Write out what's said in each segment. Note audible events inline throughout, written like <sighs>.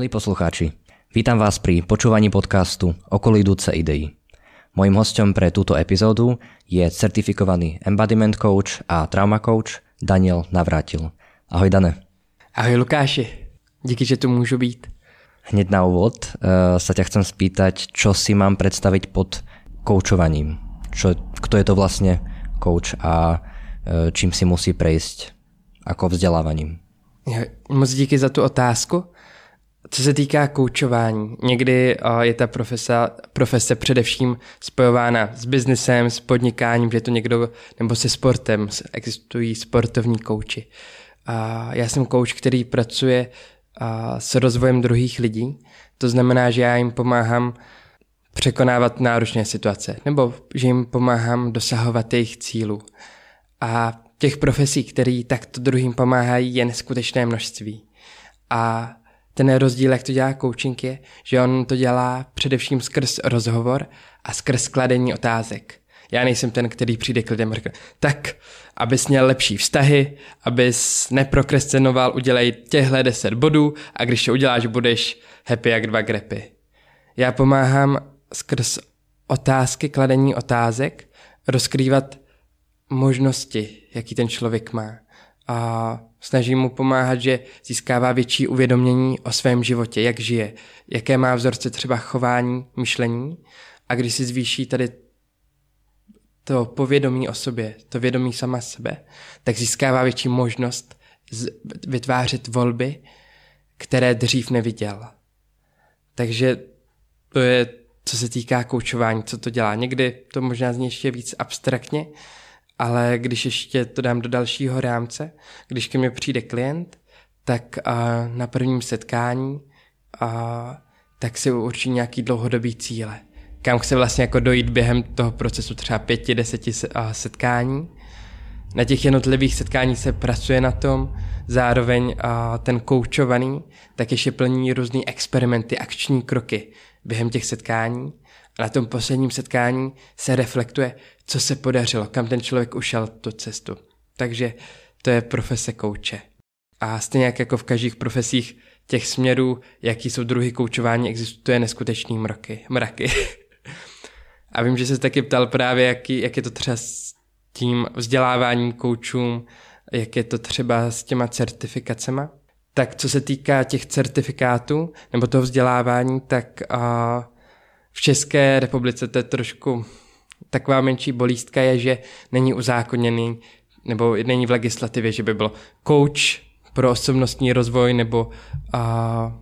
Milí poslucháči, vítam vás pri počúvaní podcastu Okolo idúce idei. Mojím hostom pre túto epizódu je certifikovaný embodiment coach a trauma coach Daniel Navrátil. Ahoj Dane. Ahoj Lukáši, díky, že tu môžu být. Hneď na úvod uh, sa ťa chcem spýtať, čo si mám predstaviť pod koučovaním. Čo, kto je to vlastne coach a uh, čím si musí prejsť ako vzdelávaním. Moc díky za tu otázku. Co se týká koučování, někdy je ta profese, profese především spojována s biznesem, s podnikáním, že to někdo, nebo se sportem, existují sportovní kouči. Já jsem kouč, který pracuje s rozvojem druhých lidí, to znamená, že já jim pomáhám překonávat náročné situace, nebo že jim pomáhám dosahovat jejich cílů. A těch profesí, které takto druhým pomáhají, je neskutečné množství. A ten rozdíl, jak to dělá coaching, je, že on to dělá především skrz rozhovor a skrz skladení otázek. Já nejsem ten, který přijde k lidem a řekne, tak, abys měl lepší vztahy, abys neprokrastinoval, udělej těhle 10 bodů a když to uděláš, budeš happy jak dva grepy. Já pomáhám skrz otázky, kladení otázek, rozkrývat možnosti, jaký ten člověk má. A snažím mu pomáhat, že získává větší uvědomění o svém životě, jak žije, jaké má vzorce třeba chování, myšlení. A když si zvýší tady to povědomí o sobě, to vědomí sama sebe, tak získává větší možnost vytvářet volby, které dřív neviděl. Takže to je, co se týká koučování, co to dělá. Někdy to možná zní ještě víc abstraktně, ale když ještě to dám do dalšího rámce, když ke mně přijde klient, tak a na prvním setkání a, tak si určí nějaký dlouhodobý cíle. Kam chce vlastně jako dojít během toho procesu třeba pěti, deseti setkání. Na těch jednotlivých setkání se pracuje na tom, zároveň a ten koučovaný tak ještě plní různé experimenty, akční kroky během těch setkání na tom posledním setkání se reflektuje, co se podařilo, kam ten člověk ušel tu cestu. Takže to je profese kouče. A stejně jak jako v každých profesích těch směrů, jaký jsou druhy koučování, existuje neskutečný mraky. mraky. <laughs> A vím, že se taky ptal právě, jaký, jak je to třeba s tím vzděláváním koučům, jak je to třeba s těma certifikacema. Tak co se týká těch certifikátů nebo toho vzdělávání, tak uh, v České republice to je trošku taková menší bolístka je, že není uzákoněný nebo není v legislativě, že by byl coach pro osobnostní rozvoj nebo a,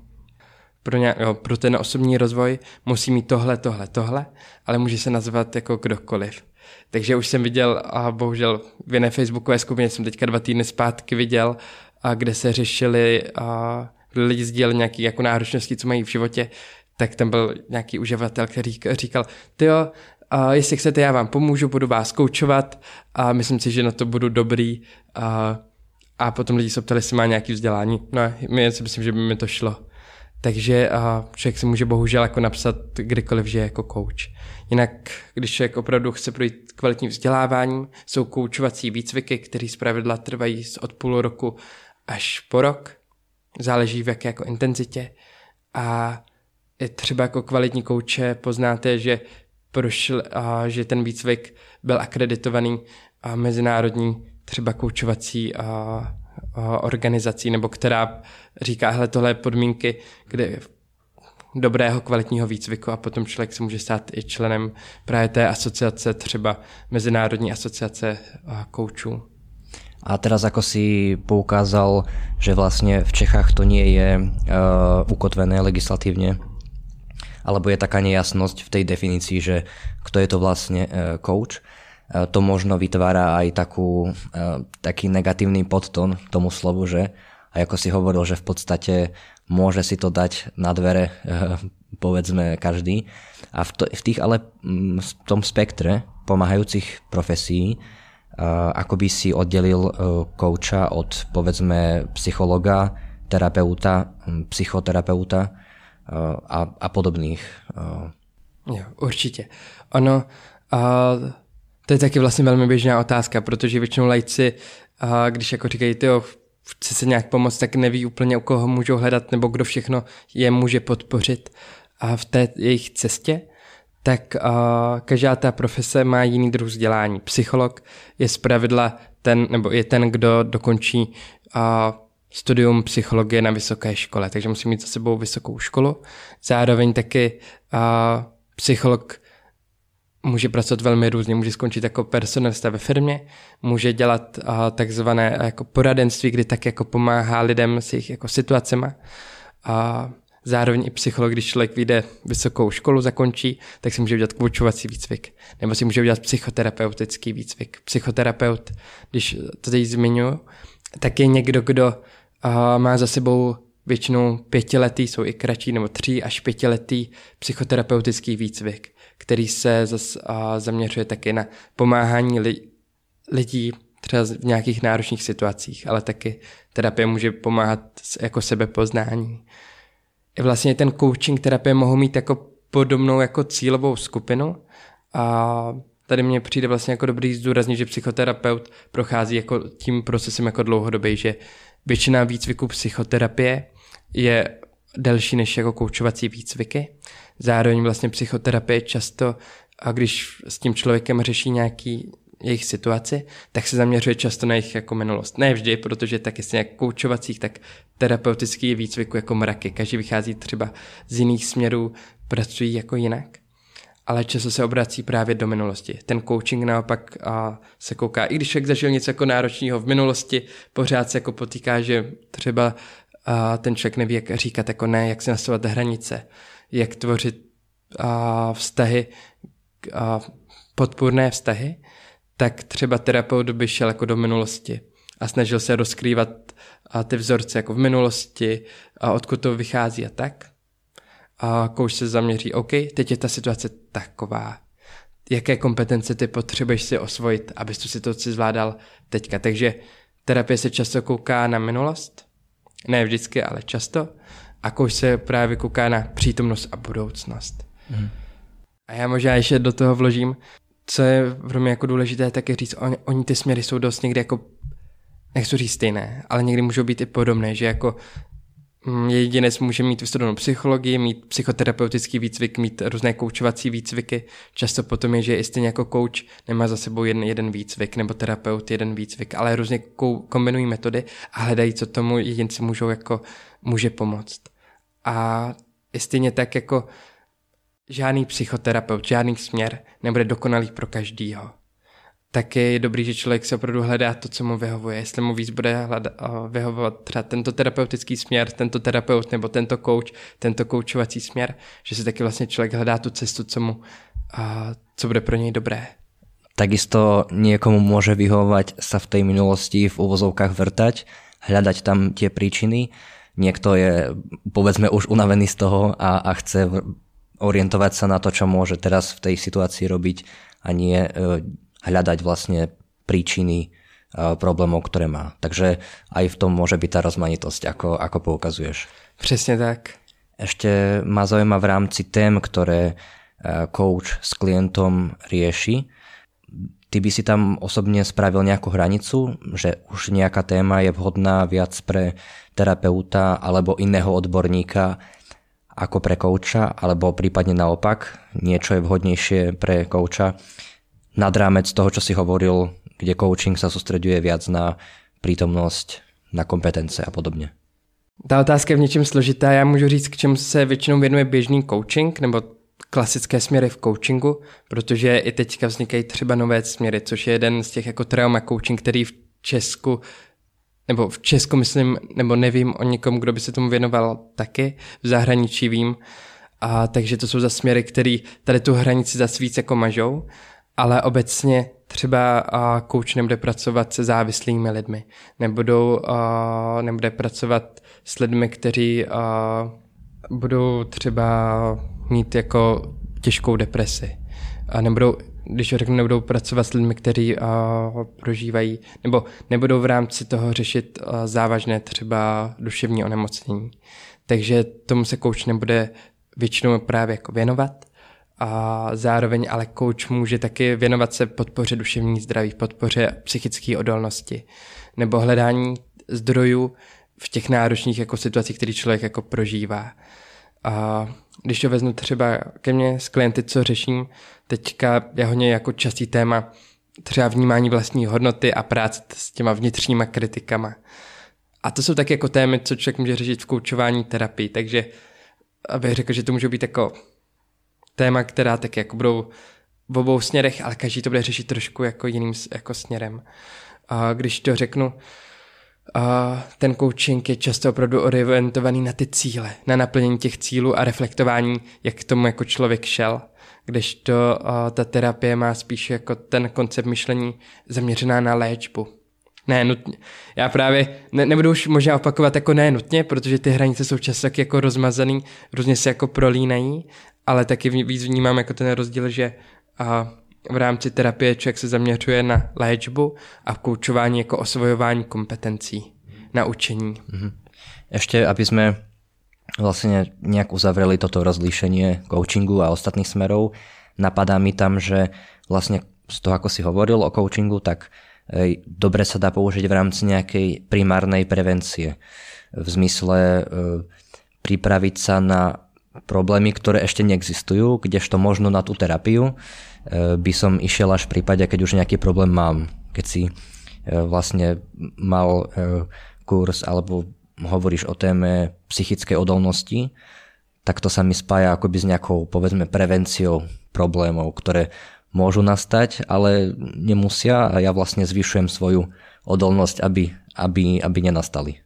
pro, nějak, jo, pro ten osobní rozvoj musí mít tohle, tohle, tohle, ale může se nazvat jako kdokoliv. Takže už jsem viděl, a bohužel v jiné facebookové skupině jsem teďka dva týdny zpátky viděl, a kde se řešili, a, lidi sdíleli nějaké jako náročnosti, co mají v životě, tak tam byl nějaký uživatel, který říkal, ty jo, a jestli chcete, já vám pomůžu, budu vás koučovat a myslím si, že na to budu dobrý. A, a potom lidi se ptali, jestli má nějaký vzdělání. No, my si myslím, že by mi to šlo. Takže a člověk si může bohužel jako napsat kdykoliv, že je jako coach. Jinak, když člověk opravdu chce projít kvalitním vzděláváním, jsou koučovací výcviky, které zpravidla trvají od půl roku až po rok. Záleží v jaké jako intenzitě. A je třeba jako kvalitní kouče poznáte, že prošel a že ten výcvik byl akreditovaný a mezinárodní třeba koučovací a, a organizací, nebo která říká, hele, tohle je podmínky, kde dobrého kvalitního výcviku a potom člověk se může stát i členem právě té asociace, třeba Mezinárodní asociace koučů. A teraz ako si poukázal, že vlastne v Čechách to nie je uh, ukotvené legislatívne, alebo je taká nejasnosť v tej definícii, že kto je to vlastne e, coach, e, to možno vytvára aj takú, e, taký negatívny podton tomu slovu, že a ako si hovoril, že v podstate môže si to dať na dvere povedzme každý. A v, to, v tých ale v tom spektre pomáhajúcich profesí ako by si oddelil kouča od povedzme psychologa, terapeuta, psychoterapeuta, a, a podobných. Jo, určitě. Ono, a, to je taky vlastně velmi běžná otázka, protože většinou lajci, a, když jako říkají, ty chce se nějak pomoct, tak neví úplně, u koho můžou hledat, nebo kdo všechno je může podpořit a v té jejich cestě, tak uh, každá ta profese má jiný druh vzdělání. Psycholog je zpravidla ten, nebo je ten, kdo dokončí uh, studium psychologie na vysoké škole, takže musí mít za sebou vysokou školu. Zároveň taky uh, psycholog může pracovat velmi různě, může skončit jako personalista ve firmě, může dělat uh, takzvané jako poradenství, kdy tak jako pomáhá lidem s jejich jako situacemi. Uh, zároveň i psycholog, když člověk vyjde vysokou školu, zakončí, tak si může udělat koučovací výcvik, nebo si může udělat psychoterapeutický výcvik. Psychoterapeut, když to teď zmiňuji, tak je někdo, kdo uh, má za sebou většinou pětiletý, jsou i kratší, nebo tři až pětiletý psychoterapeutický výcvik, který se zas, uh, zaměřuje také na pomáhání li, lidí třeba v nějakých náročných situacích, ale taky terapie může pomáhat jako sebepoznání. I vlastně ten coaching terapie mohou mít jako podobnou jako cílovou skupinu a tady mně přijde vlastně jako dobrý zdůraznit, že psychoterapeut prochází jako tím procesem jako dlouhodobý, že většina výcviků psychoterapie je delší než jako koučovací výcviky. Zároveň vlastně psychoterapie často, a když s tím člověkem řeší nějaký jejich situaci, tak se zaměřuje často na jejich jako minulost. Ne vždy, protože tak jestli jak koučovacích, tak terapeutický výcviku jako mraky. Každý vychází třeba z jiných směrů, pracují jako jinak ale často se obrací právě do minulosti. Ten coaching naopak a, se kouká, i když člověk zažil něco jako náročného v minulosti, pořád se jako potýká, že třeba a, ten člověk neví, jak říkat jako ne, jak se nastavovat hranice, jak tvořit a, vztahy, a, podpůrné vztahy, tak třeba terapeut by šel jako do minulosti a snažil se rozkrývat a ty vzorce jako v minulosti a odkud to vychází a tak a kouč se zaměří, OK, teď je ta situace taková, jaké kompetence ty potřebuješ si osvojit, abys tu situaci zvládal teďka. Takže terapie se často kouká na minulost, ne vždycky, ale často, a kouč se právě kouká na přítomnost a budoucnost. Mm. A já možná ještě do toho vložím, co je pro mě jako důležité, tak je říct, on, oni ty směry jsou dost někdy jako nechci říct stejné, ale někdy můžou být i podobné, že jako jedinec může mít vystudovanou psychologii, mít psychoterapeutický výcvik, mít různé koučovací výcviky. Často potom je, že i stejně jako coach nemá za sebou jeden, jeden výcvik nebo terapeut jeden výcvik, ale různě kombinují metody a hledají, co tomu jedinci můžou jako, může pomoct. A stejně tak jako žádný psychoterapeut, žádný směr nebude dokonalý pro každýho tak je dobrý, že člověk se opravdu hledá to, co mu vyhovuje. Jestli mu víc bude hledat, vyhovovat třeba tento terapeutický směr, tento terapeut nebo tento coach, tento koučovací směr, že si taky vlastně člověk hledá tu cestu, co mu, a, co bude pro něj dobré. Takisto niekomu môže vyhovovať sa v tej minulosti v uvozovkách vrtať, hľadať tam tie príčiny. Niekto je, povedzme, už unavený z toho a, a chce orientovať sa na to, čo môže teraz v tej situácii robiť a nie e, hľadať vlastne príčiny problémov, ktoré má. Takže aj v tom môže byť tá rozmanitosť, ako, ako poukazuješ. Přesně tak. Ešte ma zaujíma v rámci tém, ktoré coach s klientom rieši. Ty by si tam osobne spravil nejakú hranicu, že už nejaká téma je vhodná viac pre terapeuta alebo iného odborníka ako pre kouča, alebo prípadne naopak, niečo je vhodnejšie pre kouča nad rámec toho, čo si hovoril, kde coaching sa sústreduje viac na prítomnosť, na kompetence a podobně. Ta otázka je v něčem složitá. Já můžu říct, k čemu se většinou věnuje běžný coaching nebo klasické směry v coachingu, protože i teďka vznikají třeba nové směry, což je jeden z těch jako trauma coaching, který v Česku nebo v Česku myslím, nebo nevím o někom, kdo by se tomu věnoval taky, v zahraničí vím, a takže to jsou za směry, které tady tu hranici zase víc jako mažou ale obecně třeba kouč nebude pracovat se závislými lidmi, nebudou, nebude pracovat s lidmi, kteří budou třeba mít jako těžkou depresi. A nebudou, když řeknu, nebudou pracovat s lidmi, kteří prožívají, nebo nebudou v rámci toho řešit závažné třeba duševní onemocnění. Takže tomu se kouč nebude většinou právě jako věnovat a zároveň ale coach může taky věnovat se podpoře duševní zdraví, podpoře psychické odolnosti nebo hledání zdrojů v těch náročných jako situacích, které člověk jako prožívá. A když to vezmu třeba ke mně s klienty, co řeším, teďka je hodně jako častý téma třeba vnímání vlastní hodnoty a práce s těma vnitřníma kritikama. A to jsou tak jako témy, co člověk může řešit v koučování terapii, takže abych řekl, že to může být jako téma, která tak jako budou v obou směrech, ale každý to bude řešit trošku jako jiným jako směrem. A když to řeknu, a ten coaching je často opravdu orientovaný na ty cíle, na naplnění těch cílů a reflektování, jak k tomu jako člověk šel. Když to ta terapie má spíš jako ten koncept myšlení zaměřená na léčbu. Ne, nutně. Já právě ne, nebudu už možná opakovat jako ne nutně, protože ty hranice jsou často jako rozmazaný, různě se jako prolínají, ale taky víc vnímám jako ten rozdíl, že a v rámci terapie člověk se zaměřuje na léčbu a v koučování jako osvojování kompetencí, na učení. Mm-hmm. Ešte, aby sme vlastne nejak uzavreli toto rozlíšenie coachingu a ostatných smerov, napadá mi tam, že vlastne z toho, ako si hovoril o coachingu, tak dobre sa dá použiť v rámci nejakej primárnej prevencie. V zmysle e, pripraviť sa na problémy, ktoré ešte neexistujú, kdežto možno na tú terapiu e, by som išiel až v prípade, keď už nejaký problém mám. Keď si e, vlastne mal kurz alebo hovoríš o téme psychickej odolnosti, tak to sa mi spája akoby s nejakou, povedzme, prevenciou problémov, ktoré môžu nastať, ale nemusia a ja vlastne zvyšujem svoju odolnosť, aby, aby, aby nenastali.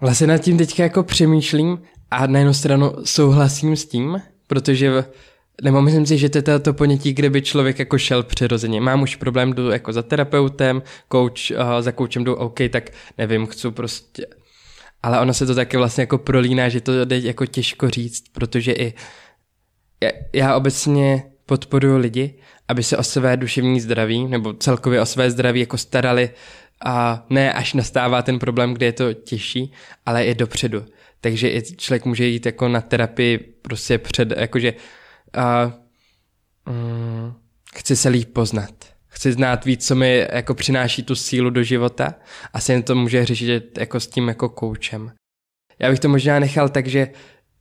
Vlastně nad tím teďka jako přemýšlím a na jednu stranu souhlasím s tím, protože nebo myslím si, že to je to ponětí, kde by člověk jako šel přirozeně. Mám už problém, jdu jako za terapeutem, coach, uh, za coachem jdu, OK, tak nevím, chci prostě... Ale ono se to taky vlastně jako prolíná, že to jde jako těžko říct, protože i já, já obecně podporuji lidi, aby se o své duševní zdraví nebo celkově o své zdraví jako starali a ne až nastává ten problém, kde je to těžší, ale i dopředu. Takže i člověk může jít jako na terapii prostě před, jakože a, mm, chci se líp poznat. Chci znát víc, co mi jako přináší tu sílu do života a se to může řešit jako s tím jako koučem. Já bych to možná nechal tak, že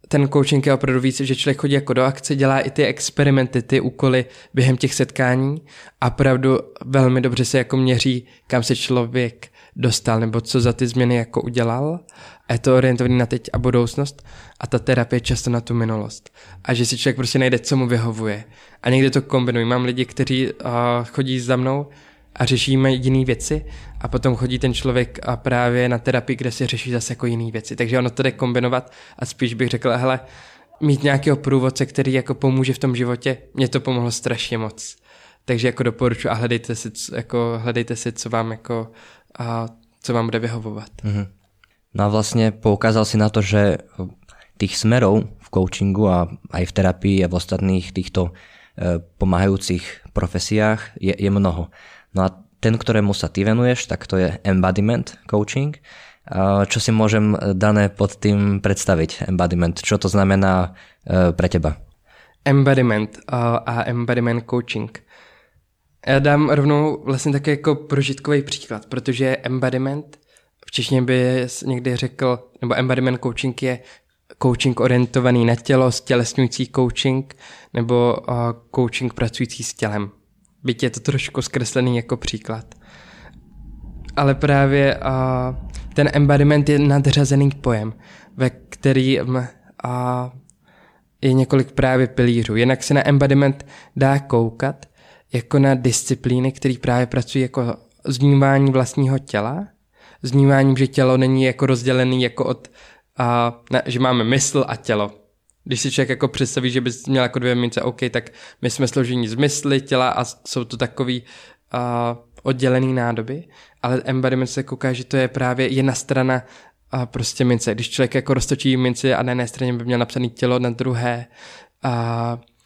ten coaching je opravdu víc, že člověk chodí jako do akce, dělá i ty experimenty, ty úkoly během těch setkání a opravdu velmi dobře se jako měří, kam se člověk dostal nebo co za ty změny jako udělal a je to orientovaný na teď a budoucnost a ta terapie často na tu minulost. A že si člověk prostě najde, co mu vyhovuje. A někdy to kombinují. Mám lidi, kteří uh, chodí za mnou a řešíme jiné věci a potom chodí ten člověk a právě na terapii, kde si řeší zase jako jiné věci. Takže ono to jde kombinovat a spíš bych řekl, hele, mít nějakého průvodce, který jako pomůže v tom životě, mě to pomohlo strašně moc. Takže jako doporučuji a hledejte si, jako, hledejte si co vám jako, a co vám bude vyhovovat. Mm-hmm. No a vlastně poukázal si na to, že tých smerov v coachingu a aj v terapii a v ostatných týchto e, pomáhajúcich profesiách je, je mnoho. No a ten, ktorému sa ty venuješ, tak to je embodiment coaching. Čo si môžem dané pod tým predstaviť, embodiment? Čo to znamená e, pre teba? Embodiment a embodiment coaching. Já dám rovnou vlastně také jako prožitkový příklad, protože embodiment v češtině by někdy řekl, nebo embodiment coaching je coaching orientovaný na tělo, stělesňující coaching, nebo coaching pracující s tělem. Byť je to trošku zkreslený jako příklad. Ale právě uh, ten embodiment je nadřazený pojem, ve který uh, je několik právě pilířů. Jinak se na embodiment dá koukat jako na disciplíny, které právě pracují jako vnímání vlastního těla, vnímáním, že tělo není jako rozdělený jako od, uh, ne, že máme mysl a tělo když si člověk jako představí, že bys měl jako dvě mince, OK, tak my jsme složení z mysli, těla a jsou to takový uh, oddělený nádoby, ale embodiment se kouká, že to je právě jedna strana uh, prostě mince. Když člověk jako roztočí minci a na jedné straně by měl napsaný tělo, na druhé uh,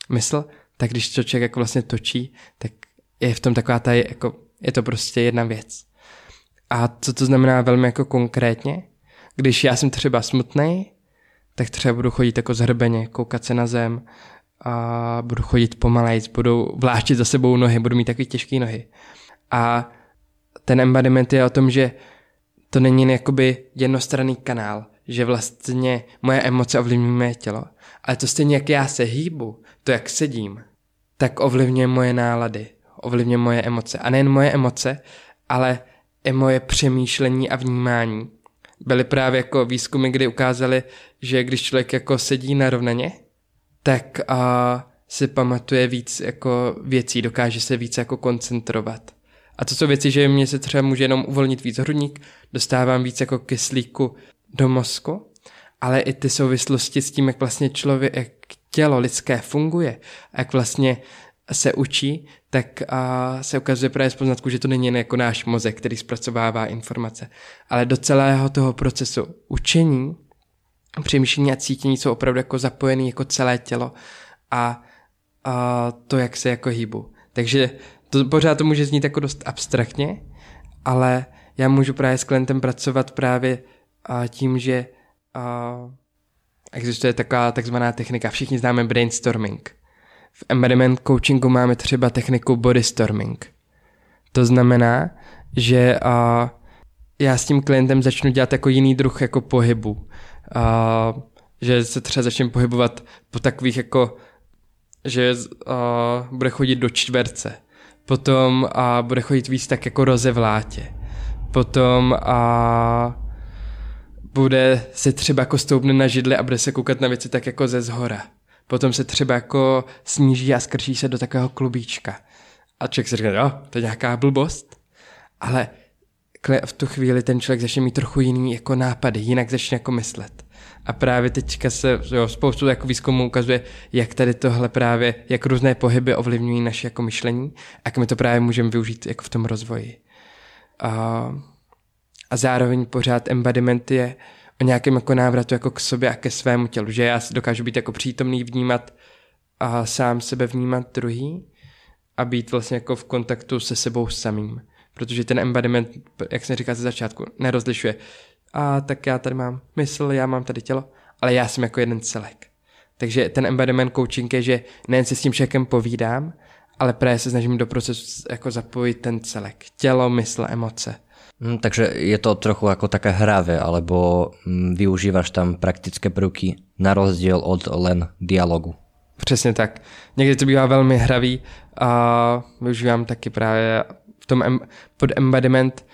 mysl, tak když to člověk jako vlastně točí, tak je v tom taková ta, jako, je to prostě jedna věc. A co to znamená velmi jako konkrétně? Když já jsem třeba smutný, tak třeba budu chodit jako zhrbeně, koukat se na zem a budu chodit pomalejc, budu vláčit za sebou nohy, budu mít takový těžké nohy. A ten embodiment je o tom, že to není jakoby jednostranný kanál, že vlastně moje emoce ovlivňují moje tělo, ale to stejně jak já se hýbu, to jak sedím, tak ovlivňuje moje nálady, ovlivňuje moje emoce. A nejen moje emoce, ale i moje přemýšlení a vnímání. Byly právě jako výzkumy, kdy ukázali, že když člověk jako sedí narovnaně, tak a si pamatuje víc jako věcí, dokáže se víc jako koncentrovat. A to jsou věci, že mě se třeba může jenom uvolnit víc hrudník, dostávám víc jako kyslíku do mozku, ale i ty souvislosti s tím, jak vlastně člověk, jak tělo lidské funguje, jak vlastně se učí, tak a se ukazuje právě z poznatku, že to není jen jako náš mozek, který zpracovává informace, ale do celého toho procesu učení, přemýšlení a cítění jsou opravdu jako zapojený jako celé tělo a, a to, jak se jako hýbu. Takže to pořád to může znít jako dost abstraktně, ale já můžu právě s klientem pracovat právě a tím, že a, existuje taková takzvaná technika, všichni známe brainstorming. V embodiment coachingu máme třeba techniku body storming. To znamená, že a, já s tím klientem začnu dělat jako jiný druh jako pohybu. A, že se třeba začnu pohybovat po takových jako, že a, bude chodit do čtverce. Potom a, bude chodit víc tak jako rozevlátě. Potom a, bude se třeba jako stoupne na židli a bude se koukat na věci tak jako ze zhora. Potom se třeba jako sníží a skrčí se do takového klubíčka. A člověk si říká, jo, to je nějaká blbost. Ale v tu chvíli ten člověk začne mít trochu jiný jako nápady, jinak začne jako myslet. A právě teďka se jo, spoustu jako výzkumů ukazuje, jak tady tohle právě, jak různé pohyby ovlivňují naše jako myšlení jak my to právě můžeme využít jako v tom rozvoji. A, a zároveň pořád embodiment je o nějakém jako návratu jako k sobě a ke svému tělu, že já dokážu být jako přítomný, vnímat a sám sebe vnímat druhý a být vlastně jako v kontaktu se sebou samým. Protože ten embodiment, jak jsem říkal ze začátku, nerozlišuje. A tak já tady mám mysl, já mám tady tělo, ale já jsem jako jeden celek. Takže ten embodiment coaching je, že nejen si s tím člověkem povídám, ale právě se snažím do procesu jako zapojit ten celek. Tělo, mysl, emoce. Mm, takže je to trochu ako také hravé, alebo mm, využíváš tam praktické prvky na rozdíl od len dialogu. Přesně tak. Někdy to bývá velmi hravý a využívám taky právě v tom em, pod embodiment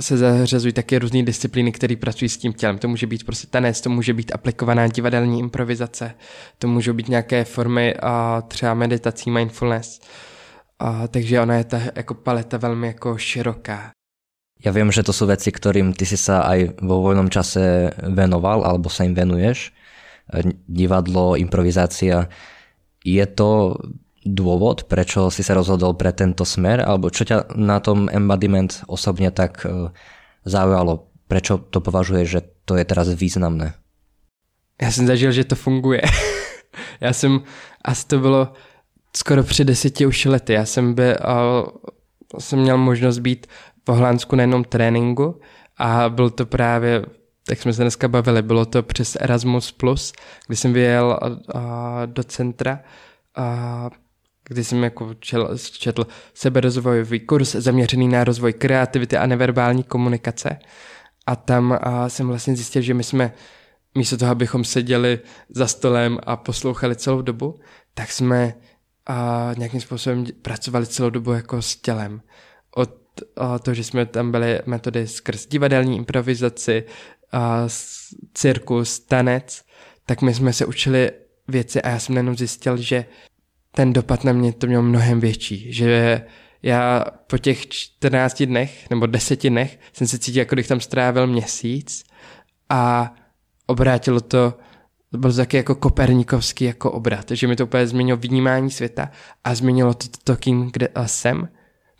se zařazují také různé disciplíny, které pracují s tím tělem. To může být prostě tanec, to může být aplikovaná divadelní improvizace, to můžou být nějaké formy a třeba meditací, mindfulness. A, takže ona je ta jako paleta velmi jako široká. Ja viem, že to sú veci, ktorým ty si sa aj vo voľnom čase venoval, alebo sa im venuješ. Divadlo, improvizácia. Je to dôvod, prečo si sa rozhodol pre tento smer, alebo čo ťa na tom embodiment osobne tak e, zaujalo? Prečo to považuješ, že to je teraz významné? Já jsem zažil, že to funguje. <laughs> Já jsem, asi to bylo skoro před deseti už lety. Já jsem, byl, jsem měl možnost být v Holandsku na jednom tréninku a byl to právě, tak jsme se dneska bavili, bylo to přes Erasmus+, kdy jsem vyjel do centra a kdy jsem jako čel, četl seberozvojový kurz zaměřený na rozvoj kreativity a neverbální komunikace. A tam a jsem vlastně zjistil, že my jsme místo toho, abychom seděli za stolem a poslouchali celou dobu, tak jsme a nějakým způsobem pracovali celou dobu jako s tělem. Od to, že jsme tam byli metody skrz divadelní improvizaci, cirkus, tanec, tak my jsme se učili věci a já jsem jenom zjistil, že ten dopad na mě to měl mnohem větší, že já po těch 14 dnech nebo 10 dnech jsem se cítil, jako když tam strávil měsíc a obrátilo to, to taky jako kopernikovský jako obrat, že mi to úplně změnilo vnímání světa a změnilo to, to, to kým, kde jsem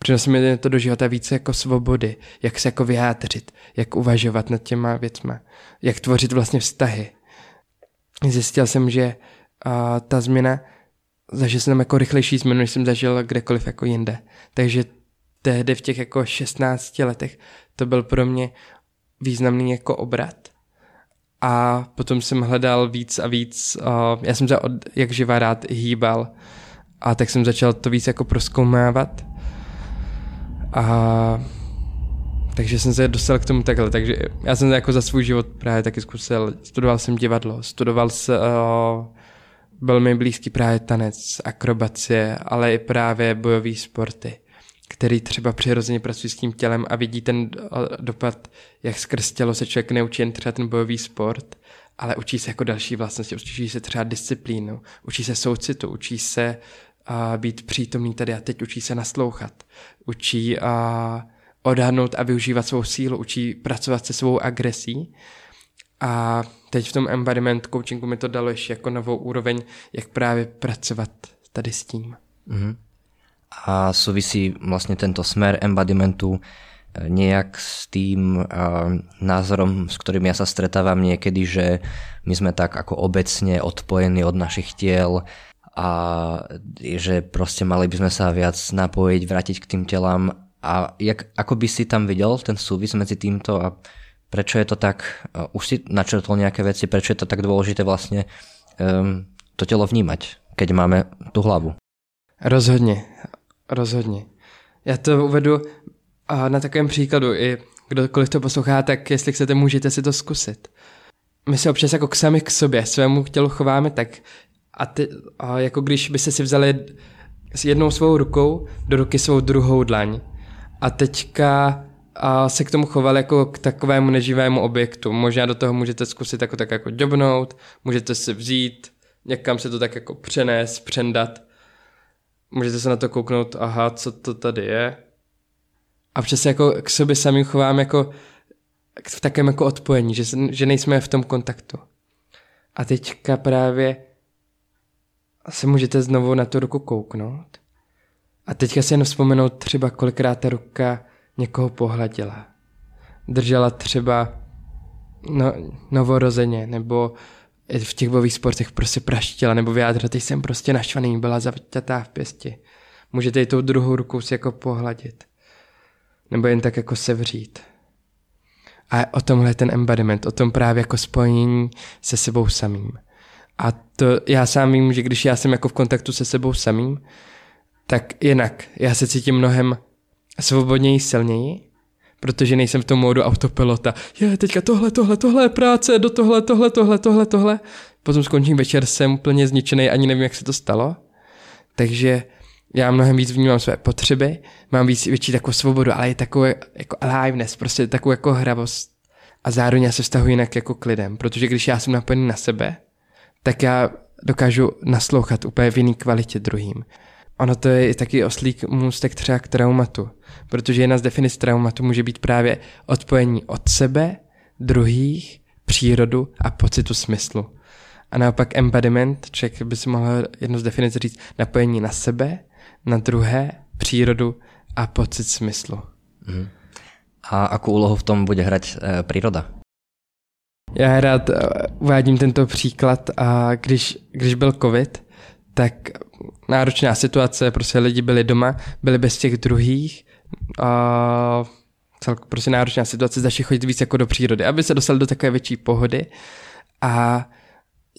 Přinesl mi to do života více jako svobody, jak se jako vyjádřit, jak uvažovat nad těma věcma, jak tvořit vlastně vztahy. Zjistil jsem, že uh, ta změna, zažil jsem jako rychlejší změnu, než jsem zažil kdekoliv jako jinde. Takže tehdy v těch jako 16 letech to byl pro mě významný jako obrat. a potom jsem hledal víc a víc, uh, já jsem se od, jak živá rád hýbal a tak jsem začal to víc jako proskoumávat a takže jsem se dostal k tomu takhle, takže já jsem jako za svůj život právě taky zkusil, studoval jsem divadlo, studoval se, uh, byl mi blízký právě tanec, akrobacie, ale i právě bojové sporty, který třeba přirozeně pracují s tím tělem a vidí ten dopad, jak skrz tělo se člověk neučí jen třeba ten bojový sport, ale učí se jako další vlastnosti, učí se třeba disciplínu, učí se soucitu, učí se uh, být přítomný tady a teď, učí se naslouchat, učí uh, odhadnout a využívat svou sílu, učí pracovat se svou agresí a teď v tom embodiment coachingu mi to dalo ještě jako novou úroveň, jak právě pracovat tady s tím. Mm-hmm. A souvisí vlastně tento smer embodimentu eh, nejak s tým uh, názorom, s ktorým ja sa stretávam niekedy, že my sme tak ako obecne odpojení od našich tiel a že proste mali by sme sa viac napojiť, vrátiť k tým telám a jak, ako by si tam videl ten súvis medzi týmto a prečo je to tak, už si načrtol nejaké veci, prečo je to tak dôležité vlastne um, to tělo vnímať, keď máme tu hlavu? Rozhodně, rozhodně. Já to uvedu na takovém příkladu. I kdokoliv to poslouchá, tak jestli chcete, můžete si to zkusit. My se občas jako k sami k sobě, svému tělu chováme tak, a, ty, a jako když byste si vzali s jednou svou rukou do ruky svou druhou dlaň a teďka a se k tomu choval jako k takovému neživému objektu. Možná do toho můžete zkusit jako tak jako dobnout, můžete si vzít, někam se to tak jako přenést, přendat. Můžete se na to kouknout, aha, co to tady je. A přesně jako k sobě sami chovám jako v takém jako odpojení, že, že nejsme v tom kontaktu. A teďka právě se můžete znovu na tu ruku kouknout. A teďka si jen vzpomenout třeba kolikrát ta ruka někoho pohladila. Držela třeba no, novorozeně, nebo v těch bojových sportech prostě praštila, nebo vyjádřila, teď jsem prostě naštvaný, byla zaťatá v pěsti. Můžete i tou druhou rukou si jako pohladit. Nebo jen tak jako sevřít. A o tomhle je ten embodiment, o tom právě jako spojení se sebou samým. A to já sám vím, že když já jsem jako v kontaktu se sebou samým, tak jinak já se cítím mnohem svobodněji, silněji, protože nejsem v tom módu autopilota. Je, teďka tohle, tohle, tohle je práce, do tohle, tohle, tohle, tohle, tohle. Potom skončím večer, jsem úplně zničený, ani nevím, jak se to stalo. Takže já mnohem víc vnímám své potřeby, mám víc, větší takovou svobodu, ale je takové jako aliveness, prostě takovou jako hravost. A zároveň já se vztahuji jinak jako k lidem, protože když já jsem napojený na sebe, tak já dokážu naslouchat úplně v jiný kvalitě druhým. Ono to je taky oslík můstek třeba k traumatu, protože jedna z definic traumatu může být právě odpojení od sebe, druhých, přírodu a pocitu smyslu. A naopak embodiment, člověk by si mohl jednu z definic říct, napojení na sebe, na druhé, přírodu a pocit smyslu. Mm. A jakou úlohu v tom bude hrať e, příroda? Já rád e, uvádím tento příklad, a když, když byl covid, tak náročná situace, prostě lidi byli doma, byli bez těch druhých a celku prostě náročná situace, začali chodit víc jako do přírody, aby se dostali do takové větší pohody. A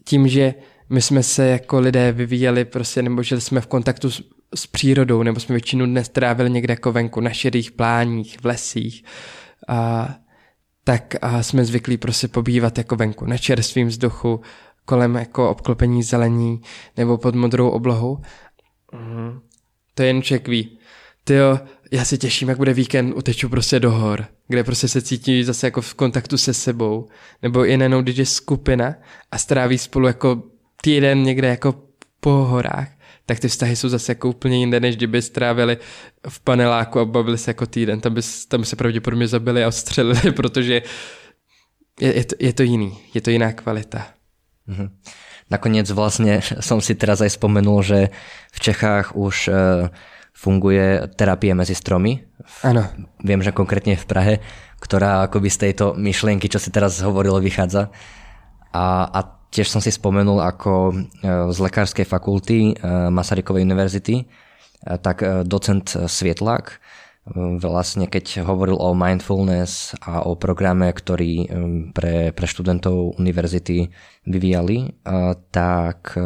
tím, že my jsme se jako lidé vyvíjeli prostě, nebo že jsme v kontaktu s, s přírodou, nebo jsme většinu dnes trávili někde jako venku, na šedých pláních, v lesích, a, tak a jsme zvyklí prostě pobývat jako venku, na čerstvém vzduchu, kolem jako obklopení zelení nebo pod modrou oblohou. Mm. To jen člověk ví. Tyjo, já se těším, jak bude víkend, uteču prostě do hor, kde prostě se cítí zase jako v kontaktu se sebou, nebo i nejenom, když je skupina a stráví spolu jako týden někde jako po horách, tak ty vztahy jsou zase jako úplně jinde, než kdyby strávili v paneláku a bavili se jako týden. Tam by, tam by se pravděpodobně zabili a odstřelili, <laughs> protože je, je, to, je to jiný, je to jiná kvalita. Mhm. Nakoniec vlastne <laughs> som si teraz aj spomenul, že v Čechách už e, funguje terapie medzi stromy. Ano. Viem, že konkrétne v Prahe, ktorá akoby z tejto myšlienky, čo si teraz hovorilo, vychádza. A, a tiež som si spomenul, ako e, z lekárskej fakulty e, Masarykovej univerzity, tak docent Svietlák vlastne keď hovoril o mindfulness a o programe, ktorý pre, pre študentov univerzity vyvíjali, tak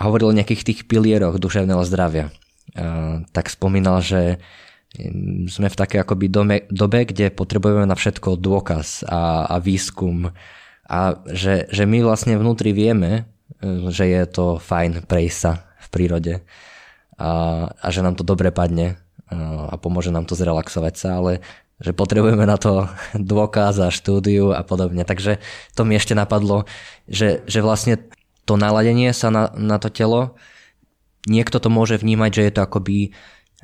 hovoril o nejakých tých pilieroch duševného zdravia. Tak spomínal, že sme v takej akoby dome, dobe, kde potrebujeme na všetko dôkaz a, a výskum a že, že my vlastne vnútri vieme, že je to fajn prejsť sa v prírode a, a že nám to dobre padne a pomôže nám to zrelaxovať sa, ale že potrebujeme na to <laughs> dôkaz a štúdiu a podobne. Takže to mi ešte napadlo, že, že vlastne to naladenie sa na, na to telo, niekto to môže vnímať, že je to akoby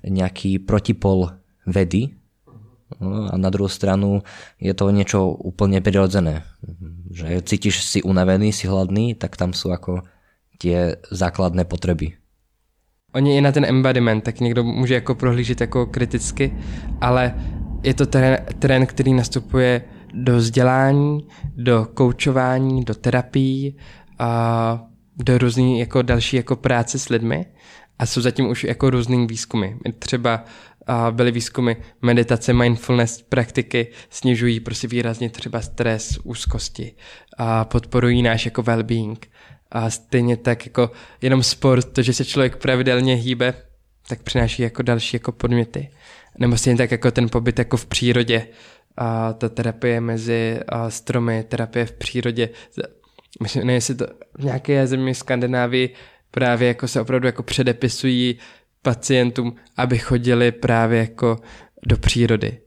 nejaký protipol vedy, a na druhú stranu je to niečo úplne prirodzené. Že cítiš si unavený, si hladný, tak tam sú ako tie základné potreby. Oni i na ten embodiment, tak někdo může jako prohlížet jako kriticky, ale je to trend, který nastupuje do vzdělání, do koučování, do terapii a do různý jako další jako práce s lidmi a jsou zatím už jako různým výzkumy. Třeba a byly výzkumy meditace, mindfulness praktiky, snižují prostě výrazně třeba stres, úzkosti a podporují náš jako well-being. A stejně tak jako jenom sport, to, že se člověk pravidelně hýbe, tak přináší jako další jako podměty. Nebo stejně tak jako ten pobyt jako v přírodě, a ta terapie mezi a stromy, terapie v přírodě. Myslím, ne, jestli to v nějaké zemi Skandinávii právě jako se opravdu jako předepisují pacientům, aby chodili právě jako do přírody.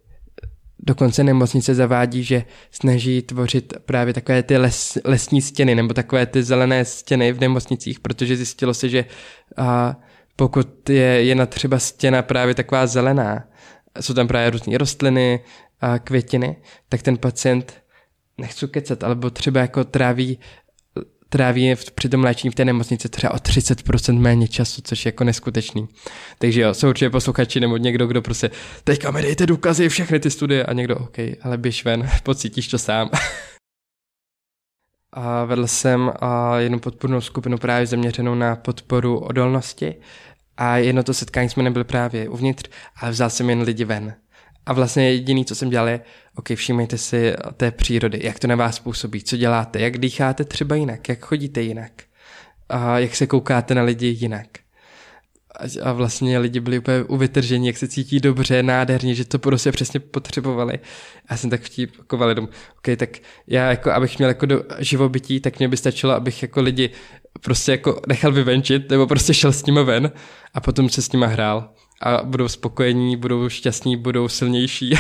Dokonce nemocnice zavádí, že snaží tvořit právě takové ty les, lesní stěny nebo takové ty zelené stěny v nemocnicích, protože zjistilo se, že a, pokud je, je na třeba stěna právě taková zelená, jsou tam právě různé rostliny a květiny, tak ten pacient nechci kecat, alebo třeba jako tráví tráví při tom léčení v té nemocnici třeba o 30% méně času, což je jako neskutečný. Takže jo, jsou určitě posluchači nebo někdo, kdo prostě teďka mi dejte důkazy, všechny ty studie a někdo, OK, ale běž ven, <laughs> pocítíš to sám. <laughs> a vedl jsem a jednu podpornou skupinu právě zaměřenou na podporu odolnosti a jedno to setkání jsme nebyli právě uvnitř, ale vzal jsem jen lidi ven. A vlastně jediný, co jsem dělal, je, ok, všímejte si té přírody, jak to na vás působí, co děláte, jak dýcháte třeba jinak, jak chodíte jinak, a jak se koukáte na lidi jinak. A vlastně lidi byli úplně uvytrženi, jak se cítí dobře, nádherně, že to prostě přesně potřebovali. A já jsem tak vtípkoval dom, ok, tak já jako, abych měl jako do živobytí, tak mě by stačilo, abych jako lidi prostě jako nechal vyvenčit, nebo prostě šel s nimi ven a potom se s nima hrál a budou spokojení, budou šťastní, budou silnější.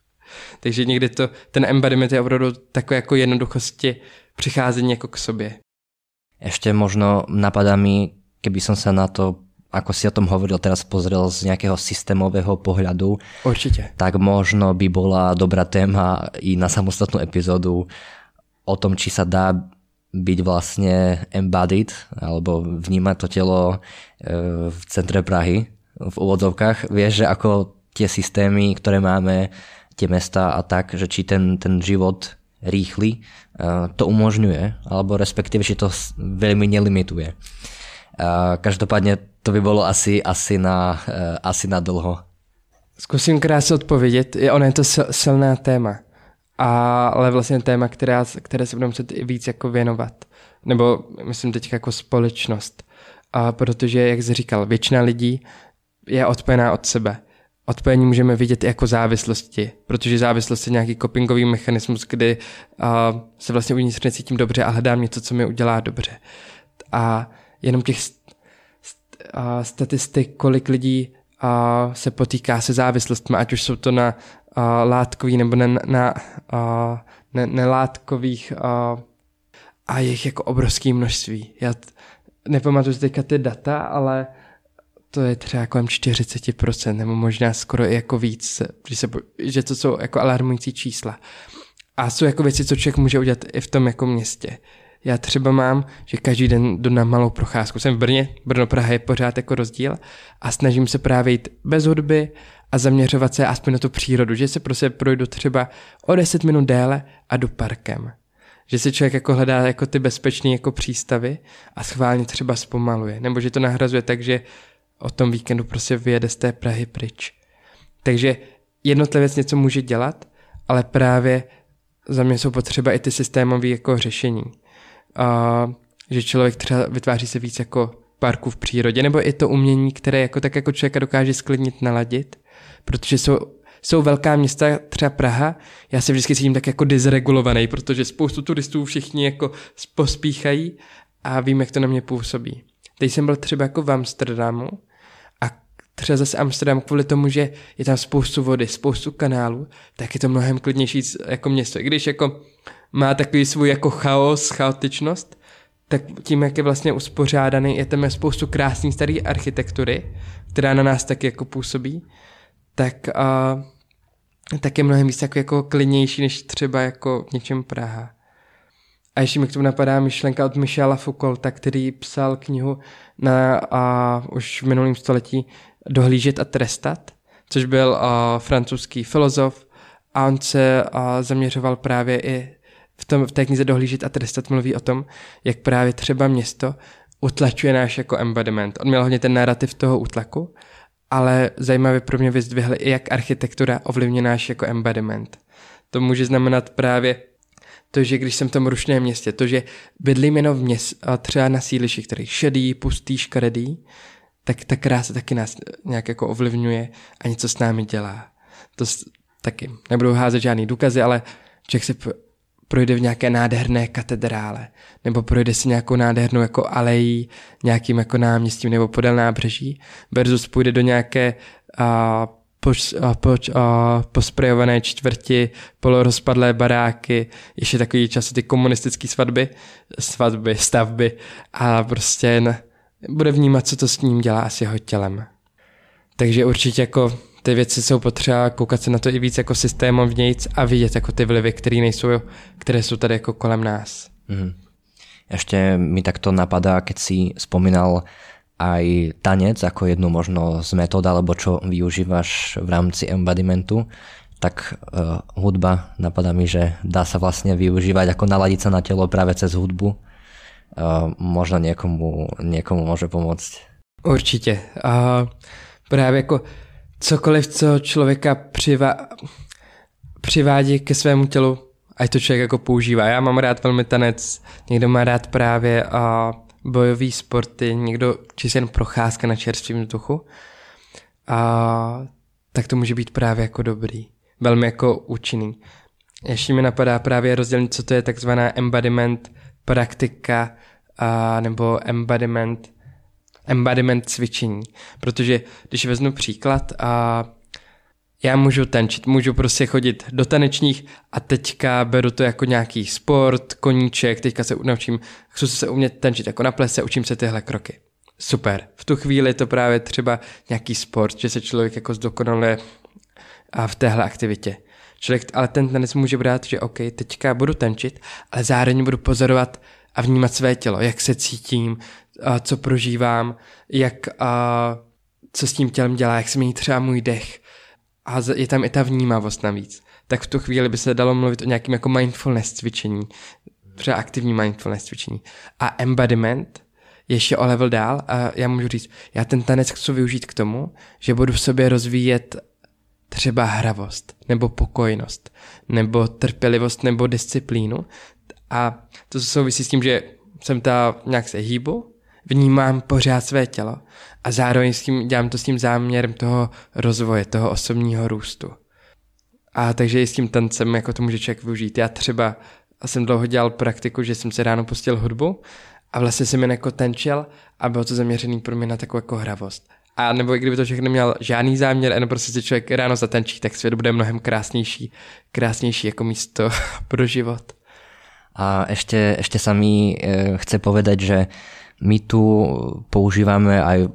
<laughs> Takže někdy to, ten embodiment je opravdu takové jako jednoduchosti přicházení jako k sobě. Ještě možno napadá mi, keby som sa na to, ako si o tom hovoril, teraz pozrel z nejakého systémového pohľadu. Určite. Tak možno by bola dobrá téma i na samostatnú epizódu o tom, či sa dá byť vlastne embodied, alebo vnímať to telo e, v centre Prahy, v úvodzovkách, vieš, že ako tie systémy, ktoré máme, tie mesta a tak, že či ten, ten život rýchly uh, to umožňuje, alebo respektíve, či to veľmi nelimituje. Uh, každopádně to by bylo asi, asi, na, uh, asi na dlho. Zkusím krásně odpovědět. Ono je to silné téma. Ale vlastně téma, která, které se budeme muset víc jako věnovat. Nebo myslím teď jako společnost. A protože, jak jsi říkal, většina lidí je odpojená od sebe. Odpojení můžeme vidět i jako závislosti, protože závislost je nějaký copingový mechanismus, kdy uh, se vlastně uvnitř necítím dobře a hledám něco, co mi udělá dobře. A jenom těch st- uh, statistik, kolik lidí uh, se potýká se závislostmi, ať už jsou to na uh, látkový nebo na, na uh, ne, nelátkových uh, a jejich jako obrovské množství. Já t- nepamatuju teďka ty data, ale to je třeba kolem 40%, nebo možná skoro i jako víc, že, se, že to jsou jako alarmující čísla. A jsou jako věci, co člověk může udělat i v tom jako městě. Já třeba mám, že každý den jdu na malou procházku. Jsem v Brně, Brno Praha je pořád jako rozdíl a snažím se právě jít bez hudby a zaměřovat se aspoň na tu přírodu, že se prostě projdu třeba o 10 minut déle a jdu parkem. Že si člověk jako hledá jako ty bezpečné jako přístavy a schválně třeba zpomaluje. Nebo že to nahrazuje tak, že o tom víkendu prostě vyjede z té Prahy pryč. Takže jednotlivec něco může dělat, ale právě za mě jsou potřeba i ty systémové jako řešení. A, že člověk třeba vytváří se víc jako parku v přírodě, nebo i to umění, které jako tak jako člověka dokáže sklidnit, naladit, protože jsou, jsou velká města, třeba Praha, já se vždycky cítím tak jako dysregulovaný, protože spoustu turistů všichni jako pospíchají a vím, jak to na mě působí. Teď jsem byl třeba jako v Amsterdamu třeba zase Amsterdam kvůli tomu, že je tam spoustu vody, spoustu kanálů, tak je to mnohem klidnější jako město. I když jako má takový svůj jako chaos, chaotičnost, tak tím, jak je vlastně uspořádaný, je tam spoustu krásné staré architektury, která na nás taky jako působí, tak, a, tak je mnohem víc jako, jako klidnější, než třeba jako v něčem Praha. A ještě mi k tomu napadá myšlenka od Michela Foucaulta, který psal knihu na, a, už v minulém století Dohlížet a trestat, což byl a, francouzský filozof a on se a, zaměřoval právě i v, tom, v té knize Dohlížet a trestat mluví o tom, jak právě třeba město utlačuje náš jako embodiment. On měl hodně ten narrativ toho útlaku, ale zajímavě pro mě vyzdvihl i jak architektura ovlivňuje náš jako embodiment. To může znamenat právě to, že když jsem v tom rušném městě, to, že bydlím jenom v měst, třeba na sídlišti, který šedý, pustý, škaredý, tak ta krása taky nás nějak jako ovlivňuje a něco s námi dělá. To taky. Nebudu házet žádný důkazy, ale člověk se projde v nějaké nádherné katedrále, nebo projde si nějakou nádhernou jako alejí, nějakým jako náměstím nebo podél nábřeží, versus půjde do nějaké a, poč, a, poč, a, posprejované čtvrti, polorozpadlé baráky, ještě takový časy ty komunistické svatby, svatby, stavby a prostě jen bude vnímat, co to s ním dělá a s jeho tělem. Takže určitě jako ty věci jsou potřeba koukat se na to i víc jako systémovnějc a vidět jako ty vlivy, které nejsou, které jsou tady jako kolem nás. Mm. Ešte mi takto napadá, keď si spomínal aj tanec ako jednu možno z metód, alebo čo využívaš v rámci embodimentu, tak uh, hudba napadá mi, že dá sa vlastne využívať ako naladiť sa na telo práve cez hudbu. Uh, možno niekomu, niekomu môže pomôcť. Určitě. Uh, právě jako cokoliv, co člověka přiva, přivádí ke svému tělu, ať to člověk jako používá. Já mám rád velmi tanec, někdo má rád právě a bojový sporty, někdo čistě jen procházka na čerstvém vzduchu. A tak to může být právě jako dobrý. Velmi jako účinný. Ještě mi napadá právě rozdělení, co to je takzvaná embodiment praktika a, nebo embodiment embodiment cvičení. Protože když vezmu příklad a já můžu tančit, můžu prostě chodit do tanečních a teďka beru to jako nějaký sport, koníček, teďka se naučím, chci se umět tančit jako na plese, učím se tyhle kroky. Super. V tu chvíli je to právě třeba nějaký sport, že se člověk jako zdokonaluje a v téhle aktivitě. Člověk, ale ten tanec může brát, že OK, teďka budu tančit, ale zároveň budu pozorovat a vnímat své tělo, jak se cítím, co prožívám, jak co s tím tělem dělá, jak se mění třeba můj dech. A je tam i ta vnímavost navíc. Tak v tu chvíli by se dalo mluvit o nějakým jako mindfulness cvičení, třeba aktivní mindfulness cvičení. A embodiment ještě o level dál a já můžu říct, já ten tanec chci využít k tomu, že budu v sobě rozvíjet třeba hravost, nebo pokojnost, nebo trpělivost, nebo disciplínu. A to souvisí s tím, že jsem ta nějak se hýbu, vnímám pořád své tělo a zároveň s tím, dělám to s tím záměrem toho rozvoje, toho osobního růstu. A takže i s tím tancem jako to může člověk využít. Já třeba jsem dlouho dělal praktiku, že jsem se ráno pustil hudbu a vlastně jsem jen jako tenčil a bylo to zaměřený pro mě na takovou jako hravost. A nebo i kdyby to všechno neměl žádný záměr, jenom prostě si člověk ráno zatenčí, tak svět bude mnohem krásnější, krásnější jako místo <laughs> pro život. A ešte, ešte sa mi e, chce povedať, že my tu používame aj,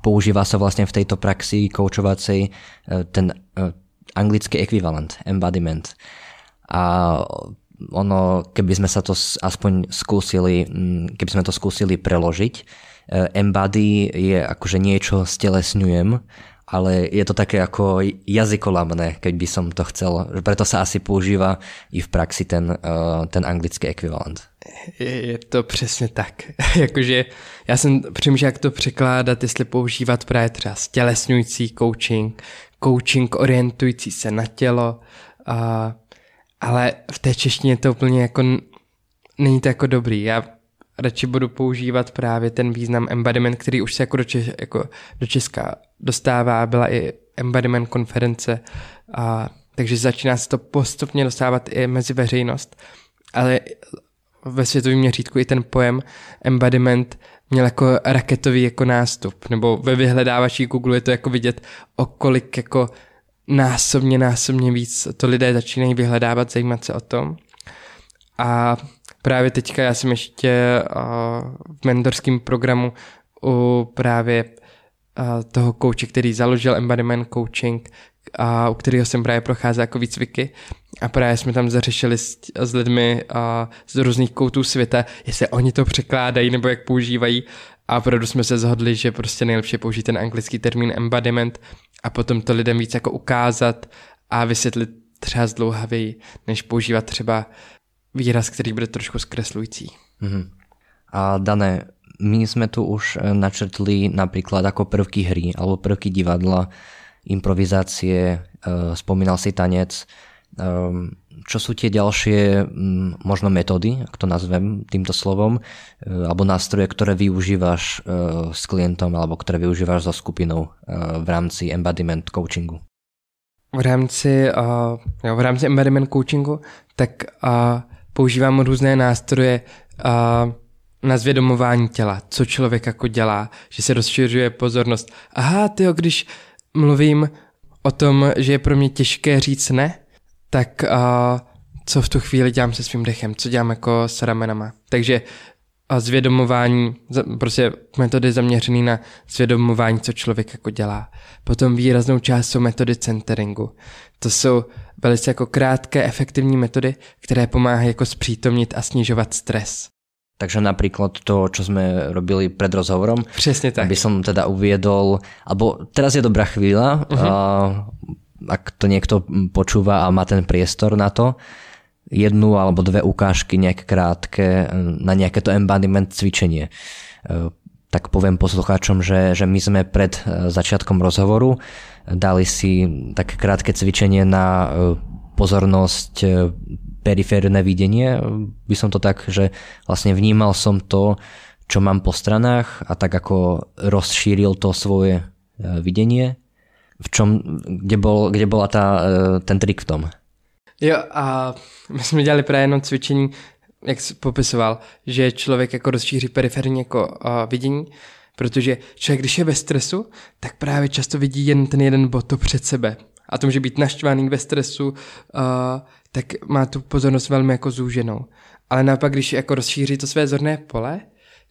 používa sa vlastne v tejto praxi koučovacej e, ten e, anglický ekvivalent, embodiment. A ono, keby sme sa to aspoň skúsili, keby sme to skúsili preložiť, e, embody je akože niečo stelesňujem, ale je to také ako jazykolamné, keď by som to chcel. Preto sa asi používa i v praxi ten, ten anglický ekvivalent. Je, je to přesně tak. <laughs> Jakože já jsem přemýšlel, jak to překládat, jestli používat právě třeba stělesňující coaching, coaching orientující se na tělo, a, ale v té češtině to úplně jako není to jako dobrý. Já radši budu používat právě ten význam embodiment, který už se jako do, Češ, jako do Česka dostává, byla i embodiment konference, a, takže začíná se to postupně dostávat i mezi veřejnost, ale ve světovém měřítku i ten pojem embodiment měl jako raketový jako nástup, nebo ve vyhledávači Google je to jako vidět, o kolik jako násobně, násobně víc to lidé začínají vyhledávat, zajímat se o tom. A právě teďka já jsem ještě v mentorském programu u právě toho kouče, který založil Embodiment Coaching, a u kterého jsem právě procházel jako výcviky. A právě jsme tam zařešili s, s lidmi a z různých koutů světa, jestli oni to překládají nebo jak používají. A opravdu jsme se zhodli, že prostě nejlepší použít ten anglický termín embodiment a potom to lidem víc jako ukázat a vysvětlit třeba zdlouhavěji, než používat třeba výraz, který bude trošku zkreslující. Mm-hmm. A Dané, my jsme tu už eh, načrtli například jako prvky hry alebo prvky divadla, improvizácie, eh, spomínal si tanec. Ehm, čo sú tie ďalšie mm, možno metódy, ak to nazvem týmto slovom, eh, alebo nástroje, ktoré využívaš s klientom alebo ktoré využívaš so skupinou v rámci embodiment coachingu? V rámci, uh, jo, v rámci embodiment coachingu tak uh, používám různé nástroje uh, na zvědomování těla, co člověk jako dělá, že se rozšiřuje pozornost. Aha, ty když mluvím o tom, že je pro mě těžké říct ne, tak uh, co v tu chvíli dělám se svým dechem, co dělám jako s ramenama. Takže a zvědomování, prostě metody zaměřený na zvědomování, co člověk jako dělá. Potom výraznou část jsou metody centeringu. To jsou velice jako krátké, efektivní metody, které pomáhají jako zpřítomnit a snižovat stres. Takže napríklad to, čo sme robili pred rozhovorom. Přesně tak. Aby som teda uviedol, alebo teraz je dobrá chvíľa, uh-huh. a, ak to niekto počúva a má ten priestor na to, jednu alebo dve ukážky nejaké krátke na nejaké to embodiment cvičenie. E, tak poviem poslucháčom, že, že my sme pred e, začiatkom rozhovoru dali si tak krátke cvičenie na pozornosť periférne videnie, by som to tak, že vlastne vnímal som to, čo mám po stranách a tak ako rozšíril to svoje videnie. V čom, kde, bol, kde bola tá, ten trik v tom? Jo a my jsme dělali právě jenom cvičení, jak jsi popisoval, že člověk jako rozšíří periferní jako uh, vidění, protože člověk, když je ve stresu, tak právě často vidí jen ten jeden bod to před sebe. A to může být naštvaný ve stresu, uh, tak má tu pozornost velmi jako zúženou. Ale naopak, když jako rozšíří to své zorné pole,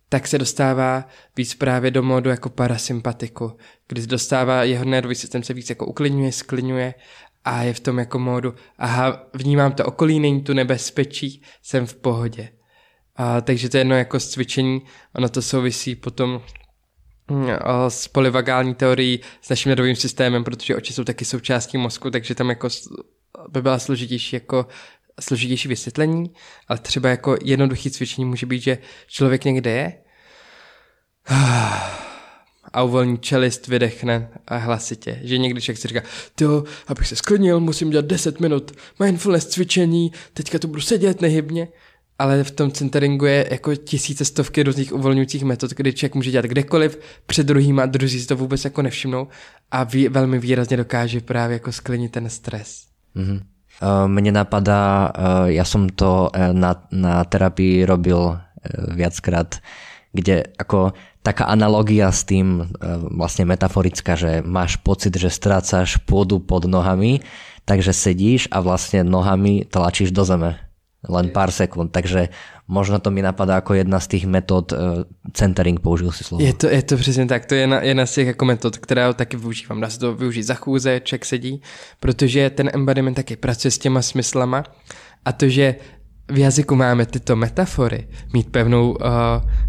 tak se dostává víc právě do módu jako parasympatiku, kdy dostává jeho nervový systém se víc jako uklidňuje, sklidňuje a je v tom jako módu, aha, vnímám to okolí, není tu nebezpečí, jsem v pohodě. A, takže to je jedno jako cvičení, ono to souvisí potom mm, s polyvagální teorií, s naším nervovým systémem, protože oči jsou taky součástí mozku, takže tam jako by byla složitější jako složitější vysvětlení, ale třeba jako jednoduchý cvičení může být, že člověk někde je <sighs> a uvolní čelist, vydechne a hlasitě. Že někdy člověk si říká, jo, abych se sklidnil, musím dělat 10 minut mindfulness cvičení, teďka tu budu sedět nehybně. Ale v tom centeringu je jako tisíce stovky různých uvolňujících metod, kdy člověk může dělat kdekoliv před druhým a druzí si to vůbec jako nevšimnou a vý, velmi výrazně dokáže právě jako sklinit ten stres. Mm-hmm. Mne napadá, ja som to e, na, na terapii robil viackrát, kde ako taká analogia s tým e, vlastne metaforická, že máš pocit, že strácaš pôdu pod nohami, takže sedíš a vlastne nohami tlačíš do zeme len pár sekund, takže možno to mi napadá jako jedna z těch metod, uh, centering použil si slovo. Je to, je to přesně tak, to je jedna, jedna z těch jako metod, která taky využívám. Dá se to využít za chůze, ček sedí, protože ten embodiment taky pracuje s těma smyslama a to, že v jazyku máme tyto metafory, mít pevnou uh,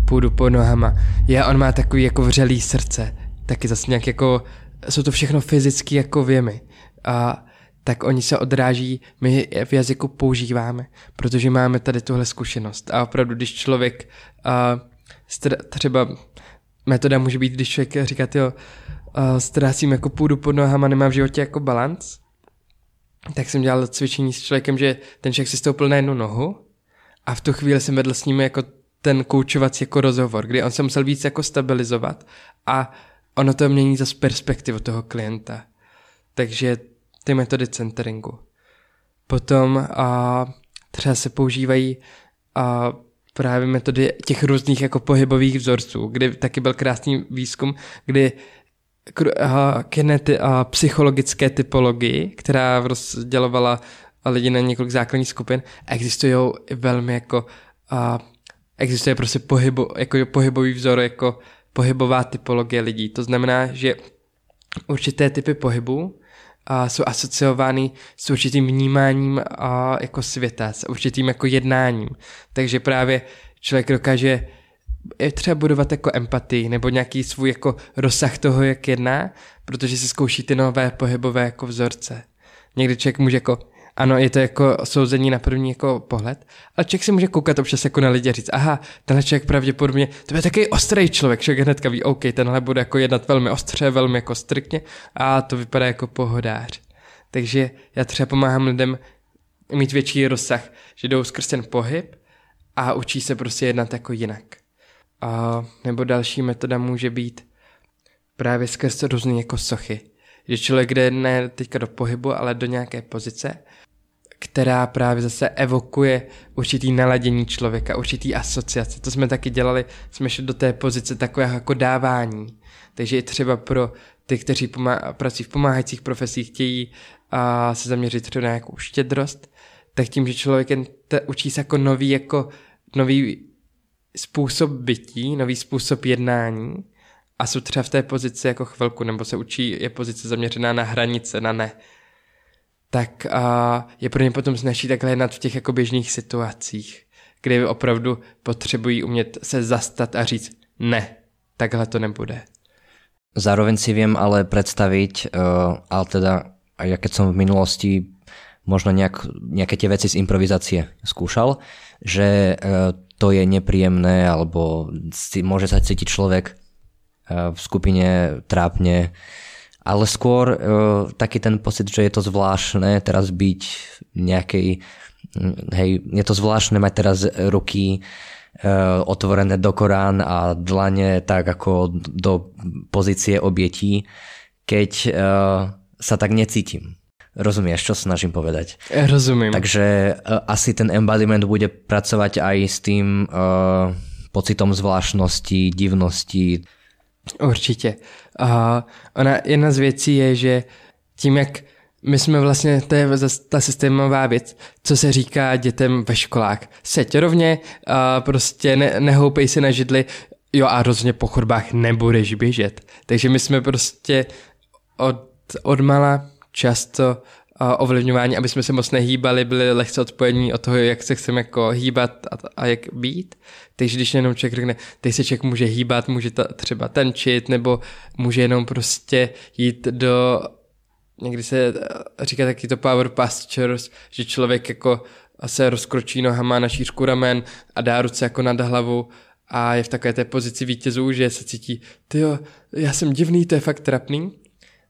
půdu pod nohama, je, on má takový jako vřelý srdce, taky zase nějak jako, jsou to všechno fyzické jako věmy. A tak oni se odráží, my je v jazyku používáme, protože máme tady tuhle zkušenost. A opravdu, když člověk uh, třeba metoda může být, když člověk říká, jo, uh, ztrácím jako půdu pod nohama, nemám v životě jako balans, tak jsem dělal cvičení s člověkem, že ten člověk si stoupil na jednu nohu a v tu chvíli jsem vedl s ním jako ten koučovací jako rozhovor, kdy on se musel víc jako stabilizovat a ono to mění zase perspektivu toho klienta. Takže ty metody centeringu. Potom a, třeba se používají a, právě metody těch různých jako pohybových vzorců, kdy taky byl krásný výzkum, kdy kinety a psychologické typologii, která rozdělovala lidi na několik základních skupin, existují velmi jako a, existuje prostě pohybo, jako pohybový vzor, jako pohybová typologie lidí. To znamená, že určité typy pohybu a jsou asociovány s určitým vnímáním a jako světa, s určitým jako jednáním. Takže právě člověk dokáže je třeba budovat jako empatii nebo nějaký svůj jako rozsah toho, jak jedná, protože si zkouší ty nové pohybové jako vzorce. Někdy člověk může jako ano, je to jako souzení na první jako pohled, ale člověk si může koukat občas jako na lidi a říct, aha, tenhle člověk pravděpodobně, to je takový ostrý člověk, člověk hnedka ví, OK, tenhle bude jako jednat velmi ostře, velmi jako striktně a to vypadá jako pohodář. Takže já třeba pomáhám lidem mít větší rozsah, že jdou skrz ten pohyb a učí se prostě jednat jako jinak. A, nebo další metoda může být právě skrz různé jako sochy. Že člověk jde ne teďka do pohybu, ale do nějaké pozice která právě zase evokuje určitý naladění člověka, určitý asociace. To jsme taky dělali, jsme šli do té pozice takového jako dávání. Takže i třeba pro ty, kteří pomá- pracují v pomáhajících profesích, chtějí a se zaměřit třeba na nějakou štědrost, tak tím, že člověk jen te, učí se jako nový, jako nový způsob bytí, nový způsob jednání a jsou třeba v té pozici jako chvilku, nebo se učí, je pozice zaměřená na hranice, na ne, tak a je pro ně potom snaží takhle jednat v těch jako běžných situacích, kdy opravdu potřebují umět se zastat a říct ne, takhle to nebude. Zároveň si viem ale predstaviť, uh, ale teda aj ja keď som v minulosti možno nejak, nejaké tie veci z improvizácie skúšal, že uh, to je nepríjemné alebo si, môže sa cítiť človek uh, v skupine trápne, ale skôr uh, taký ten pocit, že je to zvláštne teraz byť nejakej, hm, hej, je to zvláštne mať teraz ruky uh, otvorené do Korán a dlane tak ako do pozície obietí, keď sa tak necítim. Rozumieš, čo snažím povedať? Rozumím. Takže uh, asi ten embodiment bude pracovať aj s tým uh, pocitom zvláštnosti, divnosti, Určitě. A ona, jedna z věcí je, že tím, jak my jsme vlastně, to je ta systémová věc, co se říká dětem ve školách. Seď rovně, a prostě ne, nehoupej si na židli, jo a rozhodně po chodbách nebudeš běžet. Takže my jsme prostě od, od mala často ovlivňování, aby jsme se moc nehýbali, byli lehce odpojení od toho, jak se chceme jako hýbat a, a jak být. Takže když jenom člověk řekne, teď se člověk může hýbat, může ta, třeba tančit, nebo může jenom prostě jít do, někdy se říká taky to power postures, že člověk jako se rozkročí nohama na šířku ramen a dá ruce jako nad hlavu a je v takové té pozici vítězů, že se cítí, ty já jsem divný, to je fakt trapný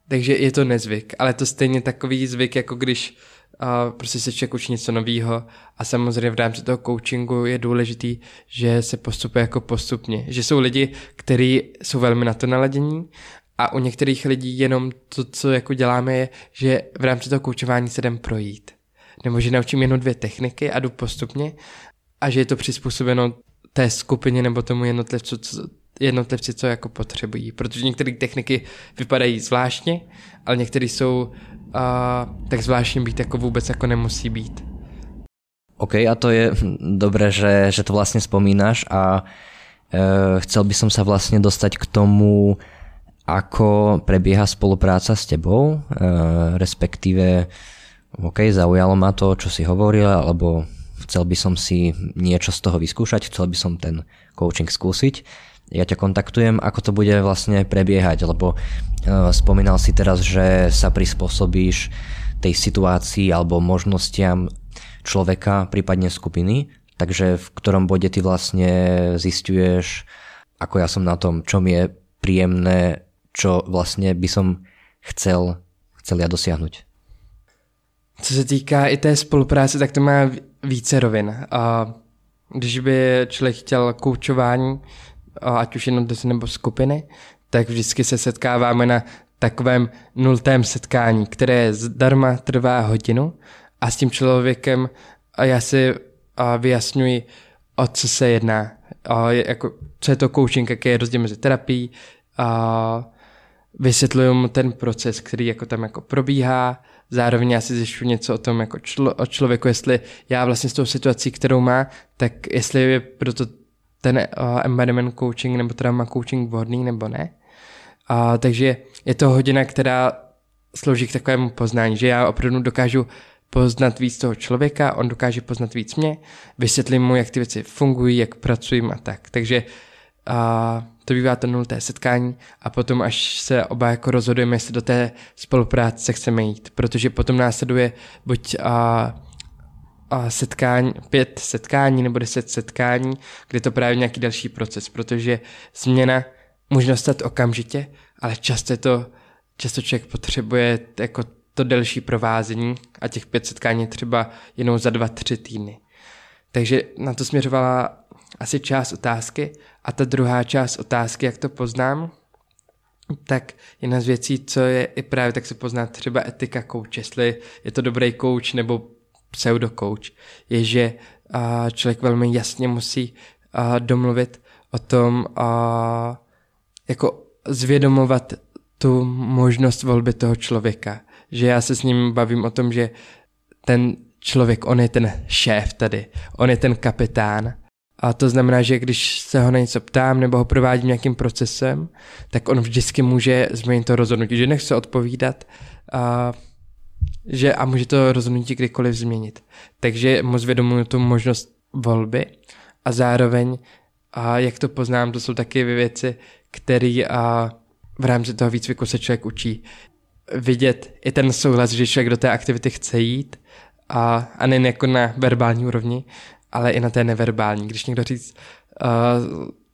takže je to nezvyk, ale to stejně takový zvyk, jako když uh, prostě se člověk učí něco nového a samozřejmě v rámci toho coachingu je důležitý, že se postupuje jako postupně. Že jsou lidi, kteří jsou velmi na to naladění a u některých lidí jenom to, co jako děláme, je, že v rámci toho koučování se jdem projít. Nebo že naučím jenom dvě techniky a jdu postupně a že je to přizpůsobeno té skupině nebo tomu jednotlivcu, co, jednotlivci, co jako potřebují. Protože některé techniky vypadají zvláštně, ale některé jsou uh, tak zvláštně být jako vůbec jako nemusí být. OK, a to je dobré, že, že to vlastne spomínaš a e, chcel by som sa vlastne dostať k tomu, ako prebieha spolupráca s tebou, e, respektíve OK, zaujalo ma to, čo si hovoril, alebo chcel by som si niečo z toho vyskúšať, chcel by som ten coaching skúsiť ja ťa kontaktujem, ako to bude vlastne prebiehať, lebo uh, spomínal si teraz, že sa prispôsobíš tej situácii alebo možnostiam človeka, prípadne skupiny, takže v ktorom bode ty vlastne zistuješ, ako ja som na tom, čo mi je príjemné, čo vlastně by som chcel, chcel ja dosiahnuť. Co se týká i té spolupráce, tak to má více rovin. A když by člověk chtěl koučování, ať už jenom nebo skupiny, tak vždycky se setkáváme na takovém nultém setkání, které zdarma trvá hodinu a s tím člověkem já si vyjasňuji, o co se jedná, jako, co je to coaching, jaký je rozdíl mezi terapií a vysvětluju mu ten proces, který jako tam jako probíhá, zároveň já si zjišťu něco o tom jako člo, o člověku, jestli já vlastně s tou situací, kterou má, tak jestli je proto ten uh, embodiment coaching nebo trauma coaching vhodný nebo ne. A, takže je to hodina, která slouží k takovému poznání, že já opravdu dokážu poznat víc toho člověka, on dokáže poznat víc mě, vysvětlím mu, jak ty věci fungují, jak pracují a tak. Takže a, to bývá to nulté setkání a potom až se oba jako rozhodujeme, jestli do té spolupráce chceme jít, protože potom následuje buď a setkání, pět setkání nebo deset setkání, kde to právě nějaký další proces, protože změna může nastat okamžitě, ale často to, často člověk potřebuje jako to delší provázení a těch pět setkání třeba jenom za dva, tři týdny. Takže na to směřovala asi část otázky a ta druhá část otázky, jak to poznám, tak jedna z věcí, co je i právě, tak se pozná třeba etika coach, jestli je to dobrý coach nebo pseudo coach, je, že člověk velmi jasně musí domluvit o tom, jako zvědomovat tu možnost volby toho člověka. Že já se s ním bavím o tom, že ten člověk, on je ten šéf tady, on je ten kapitán. A to znamená, že když se ho na něco ptám nebo ho provádím nějakým procesem, tak on vždycky může změnit to rozhodnutí, že nechce odpovídat a, že, a může to rozhodnutí kdykoliv změnit. Takže mu zvědomuji tu možnost volby a zároveň, a jak to poznám, to jsou taky věci, které v rámci toho výcviku se člověk učí vidět i ten souhlas, že člověk do té aktivity chce jít a, a nejen jako na verbální úrovni, ale i na té neverbální. Když někdo říct,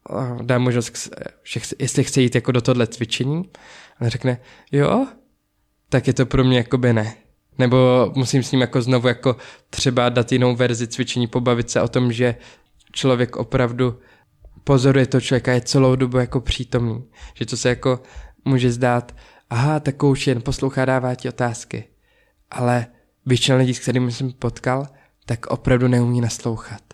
uh, dá možnost, že chce, jestli chce jít jako do tohle cvičení, a řekne, jo, tak je to pro mě jako by ne. Nebo musím s ním jako znovu jako třeba dát jinou verzi cvičení, pobavit se o tom, že člověk opravdu pozoruje to člověka, je celou dobu jako přítomný. Že to se jako může zdát, aha, tak kouč jen poslouchá, dává ti otázky. Ale většina lidí, s kterými jsem potkal, tak opravdu neumí naslouchat.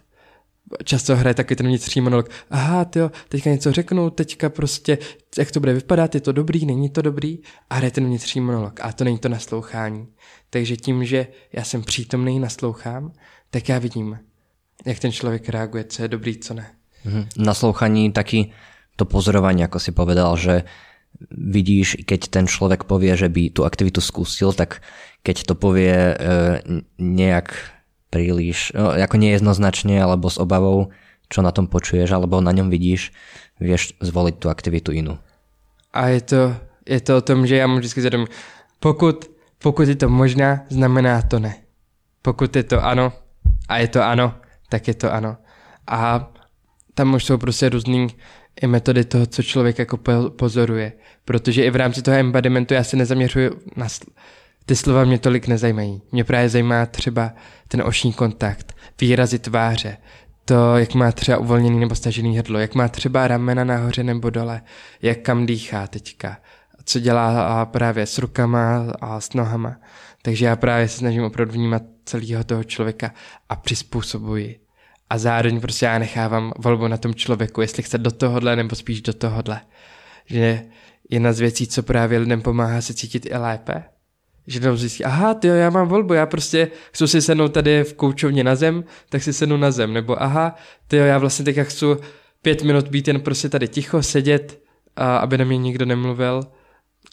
Často hraje taky ten vnitřní monolog. Aha, jo, teďka něco řeknu, teďka prostě, jak to bude vypadat, je to dobrý, není to dobrý. A hraje ten vnitřní monolog. A to není to naslouchání. Takže tím, že já jsem přítomný, naslouchám, tak já vidím, jak ten člověk reaguje, co je dobrý, co ne. Mm-hmm. Naslouchaní taky to pozorování, jako si povedal, že vidíš, keď ten človek povie, že by tú aktivitu skúsil, tak keď to povie e, nejak príliš, no, ako nejednoznačne alebo s obavou, čo na tom počuješ alebo na ňom vidíš, vieš zvoliť tú aktivitu inú. A je to, je to o tom, že já mu vždycky zvědomím, pokud, pokud je to možná, znamená to ne. Pokud je to ano a je to ano, tak je to ano. A tam už jsou prostě různý i metody toho, co člověk jako pozoruje. Protože i v rámci toho embodimentu já se nezaměřuji na ty slova mě tolik nezajímají. Mě právě zajímá třeba ten oční kontakt, výrazy tváře, to, jak má třeba uvolněný nebo stažený hrdlo, jak má třeba ramena nahoře nebo dole, jak kam dýchá teďka, co dělá právě s rukama a s nohama. Takže já právě se snažím opravdu vnímat celého toho člověka a přizpůsobuji a zároveň prostě já nechávám volbu na tom člověku, jestli chce do tohohle nebo spíš do tohohle. Že jedna z věcí, co právě lidem pomáhá se cítit i lépe, že jenom zjistí, aha, ty já mám volbu, já prostě chci si sednout tady v koučovně na zem, tak si sednu na zem, nebo aha, ty já vlastně teď chci pět minut být jen prostě tady ticho, sedět, a aby na mě nikdo nemluvil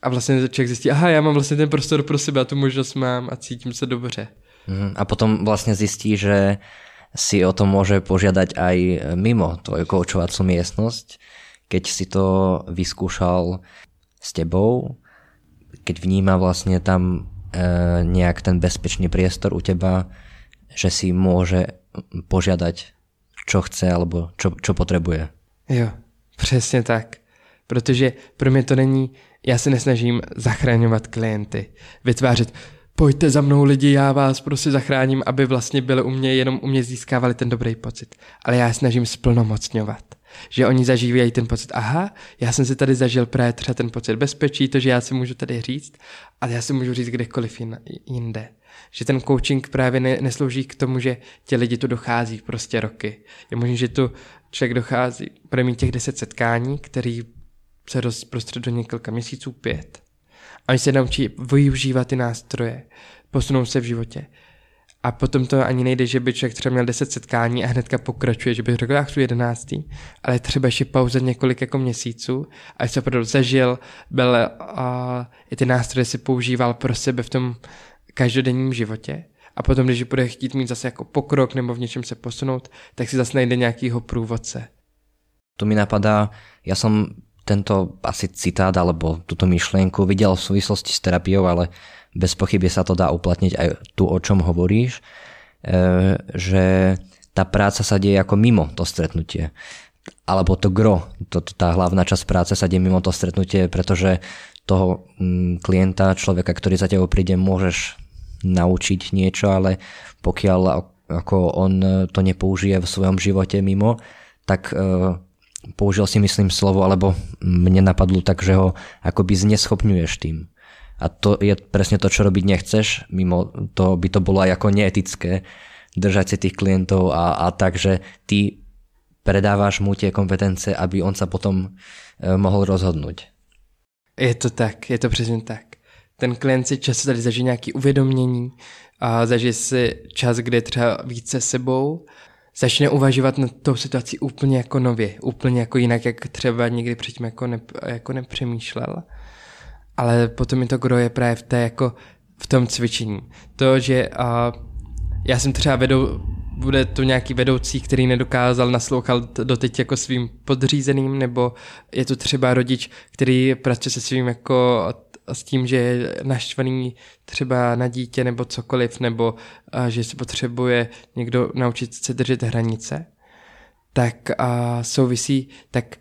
a vlastně člověk zjistí, aha, já mám vlastně ten prostor pro sebe a tu možnost mám a cítím se dobře. Mm, a potom vlastně zjistí, že si o to môže požiadať aj mimo tvoju koučovacú miestnosť, keď si to vyskúšal s tebou, keď vníma vlastne tam e, nejak ten bezpečný priestor u teba, že si môže požiadať, čo chce alebo čo, čo potrebuje. Jo, Přesně tak. Protože pro mě to není, já se nesnažím zachraňovat klienty, vytvářet pojďte za mnou lidi, já vás prostě zachráním, aby vlastně byli u mě, jenom u mě získávali ten dobrý pocit. Ale já snažím splnomocňovat. Že oni zažívají ten pocit, aha, já jsem si tady zažil právě třeba ten pocit bezpečí, to, že já si můžu tady říct, ale já si můžu říct kdekoliv jinde. Že ten coaching právě ne, neslouží k tomu, že ti lidi tu dochází prostě roky. Je možné, že tu člověk dochází, bude mít těch deset setkání, který se rozprostřed do několika měsíců, pět. A oni se naučí využívat ty nástroje, posunou se v životě. A potom to ani nejde, že by člověk třeba měl 10 setkání a hnedka pokračuje, že by řekl, já chci jedenáctý, ale třeba ještě pauze několik jako měsíců a se opravdu zažil, byl a i ty nástroje si používal pro sebe v tom každodenním životě. A potom, když bude chtít mít zase jako pokrok nebo v něčem se posunout, tak si zase najde nějakýho průvodce. To mi napadá, já jsem tento asi citát alebo túto myšlienku videl v súvislosti s terapiou, ale bez pochyby sa to dá uplatniť aj tu, o čom hovoríš, e, že tá práca sa deje ako mimo to stretnutie. Alebo to gro, to, tá hlavná časť práce sa deje mimo to stretnutie, pretože toho mm, klienta, človeka, ktorý za tebou príde, môžeš naučiť niečo, ale pokiaľ ako on to nepoužije v svojom živote mimo, tak e, použil si myslím slovo, alebo mne napadlo tak, že ho akoby zneschopňuješ tým. A to je presne to, čo robiť nechceš, mimo toho by to bolo aj ako neetické držať si tých klientov a, a tak, že ty predáváš mu tie kompetence, aby on sa potom e, mohl rozhodnúť. Je to tak, je to přesně tak. Ten klient si často tady zažije nějaké uvědomění a zažije si čas, kde je třeba více sebou začne uvažovat na tou situaci úplně jako nově, úplně jako jinak, jak třeba někdy předtím jako, ne, jako nepřemýšlel. Ale potom mi to gro je právě v té jako v tom cvičení. To, že a, já jsem třeba vedou, bude to nějaký vedoucí, který nedokázal naslouchat doteď jako svým podřízeným, nebo je to třeba rodič, který pracuje se svým jako s tím, že je naštvaný třeba na dítě nebo cokoliv, nebo a, že se potřebuje někdo naučit se držet hranice, tak a, souvisí, tak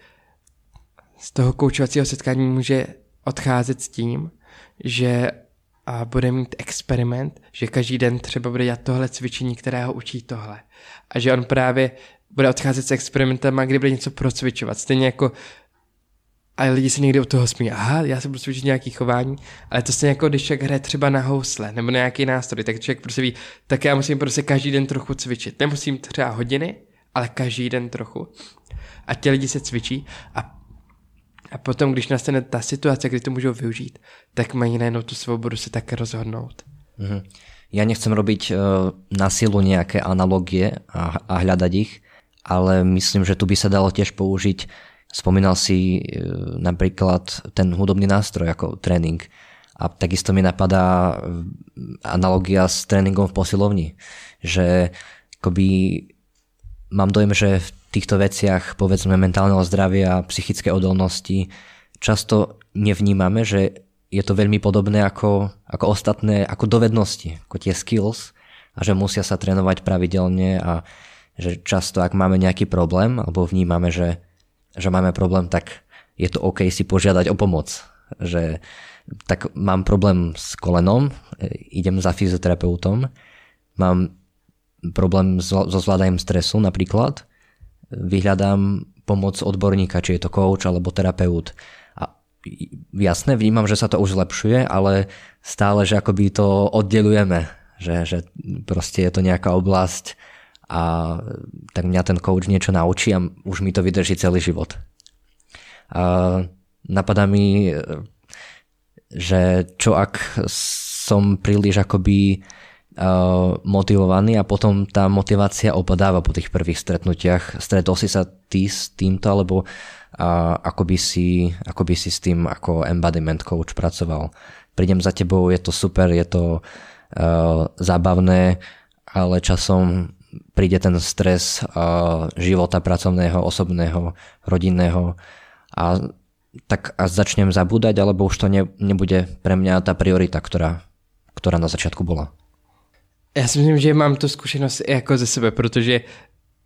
z toho koučovacího setkání může odcházet s tím, že a bude mít experiment, že každý den třeba bude dělat tohle cvičení, které ho učí tohle. A že on právě bude odcházet s experimentem kdy bude něco procvičovat. Stejně jako a lidi se někdy od toho smí. Aha, já se budu cvičit nějaký chování, ale to se jako když člověk hraje třeba na housle nebo na nějaký nástroj, tak člověk prostě ví, tak já musím prostě každý den trochu cvičit. Nemusím třeba hodiny, ale každý den trochu. A ti lidi se cvičí a, a potom, když nastane ta situace, kdy to můžou využít, tak mají najednou tu svobodu se také rozhodnout. Mm-hmm. Ja nechcem robiť uh, na silu nejaké analogie a, a hľadať ich, ale myslím, že tu by sa dalo tiež použiť Spomínal si e, napríklad ten hudobný nástroj ako tréning. A takisto mi napadá e, analogia s tréningom v posilovni, že akoby mám dojem, že v týchto veciach povedzme mentálneho zdravia a psychické odolnosti často nevnímame, že je to veľmi podobné ako, ako ostatné, ako dovednosti, ako tie skills a že musia sa trénovať pravidelne a že často ak máme nejaký problém alebo vnímame, že že máme problém, tak je to OK si požiadať o pomoc. Že tak mám problém s kolenom, idem za fyzioterapeutom, mám problém so zvládaním stresu napríklad, vyhľadám pomoc odborníka, či je to coach alebo terapeut. A jasné, vnímam, že sa to už zlepšuje, ale stále, že akoby to oddelujeme, že, že proste je to nejaká oblasť, a tak mňa ten coach niečo naučí a už mi to vydrží celý život. A napadá mi, že čo ak som príliš akoby uh, motivovaný a potom tá motivácia opadáva po tých prvých stretnutiach. Stretol si sa ty s týmto, alebo uh, ako, by si, ako by si s tým ako embodiment coach pracoval? Prídem za tebou, je to super, je to uh, zábavné, ale časom príde ten stres života pracovného, osobného, rodinného a tak a začnem zabúdať, alebo už to ne, nebude pre mňa tá priorita, ktorá, ktorá na začátku bola. Já si myslím, že mám tu zkušenost jako ze sebe, protože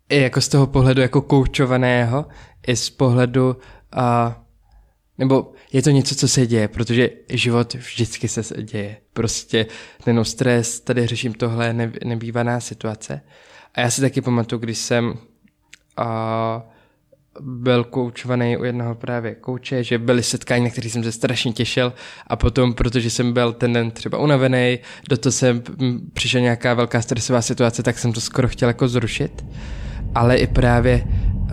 i jako z toho pohledu jako koučovaného, i z pohledu, uh, nebo je to něco, co se děje, protože život vždycky se děje. Prostě ten stres, tady řeším tohle, nebývaná situace. A já si taky pamatuju, když jsem uh, byl koučovaný u jednoho právě kouče, že byly setkání, na kterých jsem se strašně těšil a potom, protože jsem byl ten den třeba unavený, do toho jsem přišel nějaká velká stresová situace, tak jsem to skoro chtěl jako zrušit. Ale i právě uh,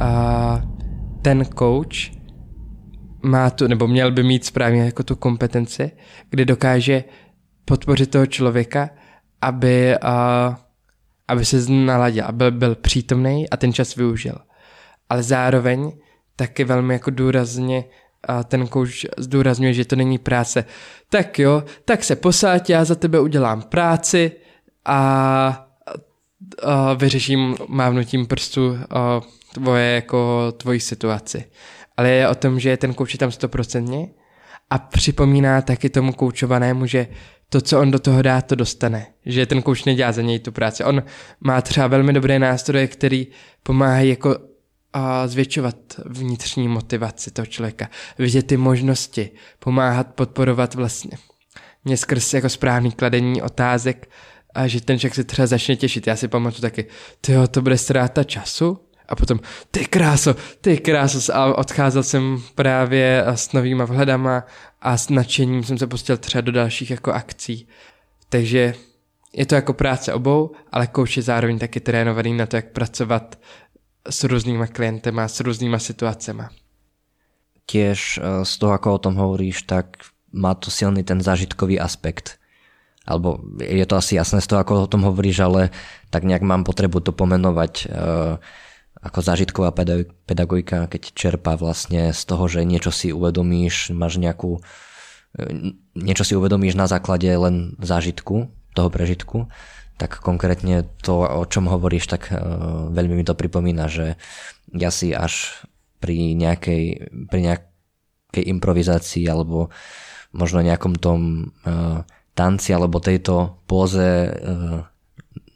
ten coach má tu, nebo měl by mít správně jako tu kompetenci, kdy dokáže podpořit toho člověka, aby, uh, aby se naladil, aby byl přítomný a ten čas využil ale zároveň taky velmi jako důrazně a ten kouč zdůrazňuje, že to není práce. Tak jo, tak se posáď, já za tebe udělám práci a, a vyřeším mávnutím prstu a tvoje jako tvoji situaci. Ale je o tom, že ten kouč je tam stoprocentně a připomíná taky tomu koučovanému, že to, co on do toho dá, to dostane. Že ten kouč nedělá za něj tu práci. On má třeba velmi dobré nástroje, který pomáhají jako a zvětšovat vnitřní motivaci toho člověka, vidět ty možnosti, pomáhat, podporovat vlastně. Mě skrz jako správný kladení otázek a že ten člověk se třeba začne těšit. Já si pamatuju taky, tyjo, to bude ztráta času, a potom, ty kráso, ty kráso, a odcházel jsem právě s novýma vhledama a s nadšením jsem se pustil třeba do dalších jako akcí. Takže je to jako práce obou, ale kouč je zároveň taky trénovaný na to, jak pracovat s různýma klientema, s různýma situacemi. Tiež eh, z toho, ako o tom hovoríš, tak má to silný ten zážitkový aspekt. Alebo je to asi jasné z toho, ako o tom hovoríš, ale tak nejak mám potrebu to pomenovať eh, ako zážitková pedagogika, keď čerpá vlastne z toho, že niečo si uvedomíš, máš nejakú eh, niečo si uvedomíš na základe len zážitku, toho prežitku tak konkrétne to, o čom hovoríš, tak uh, veľmi mi to pripomína, že ja si až pri nejakej, pri nejakej improvizácii alebo možno nejakom tom uh, tanci alebo tejto póze uh,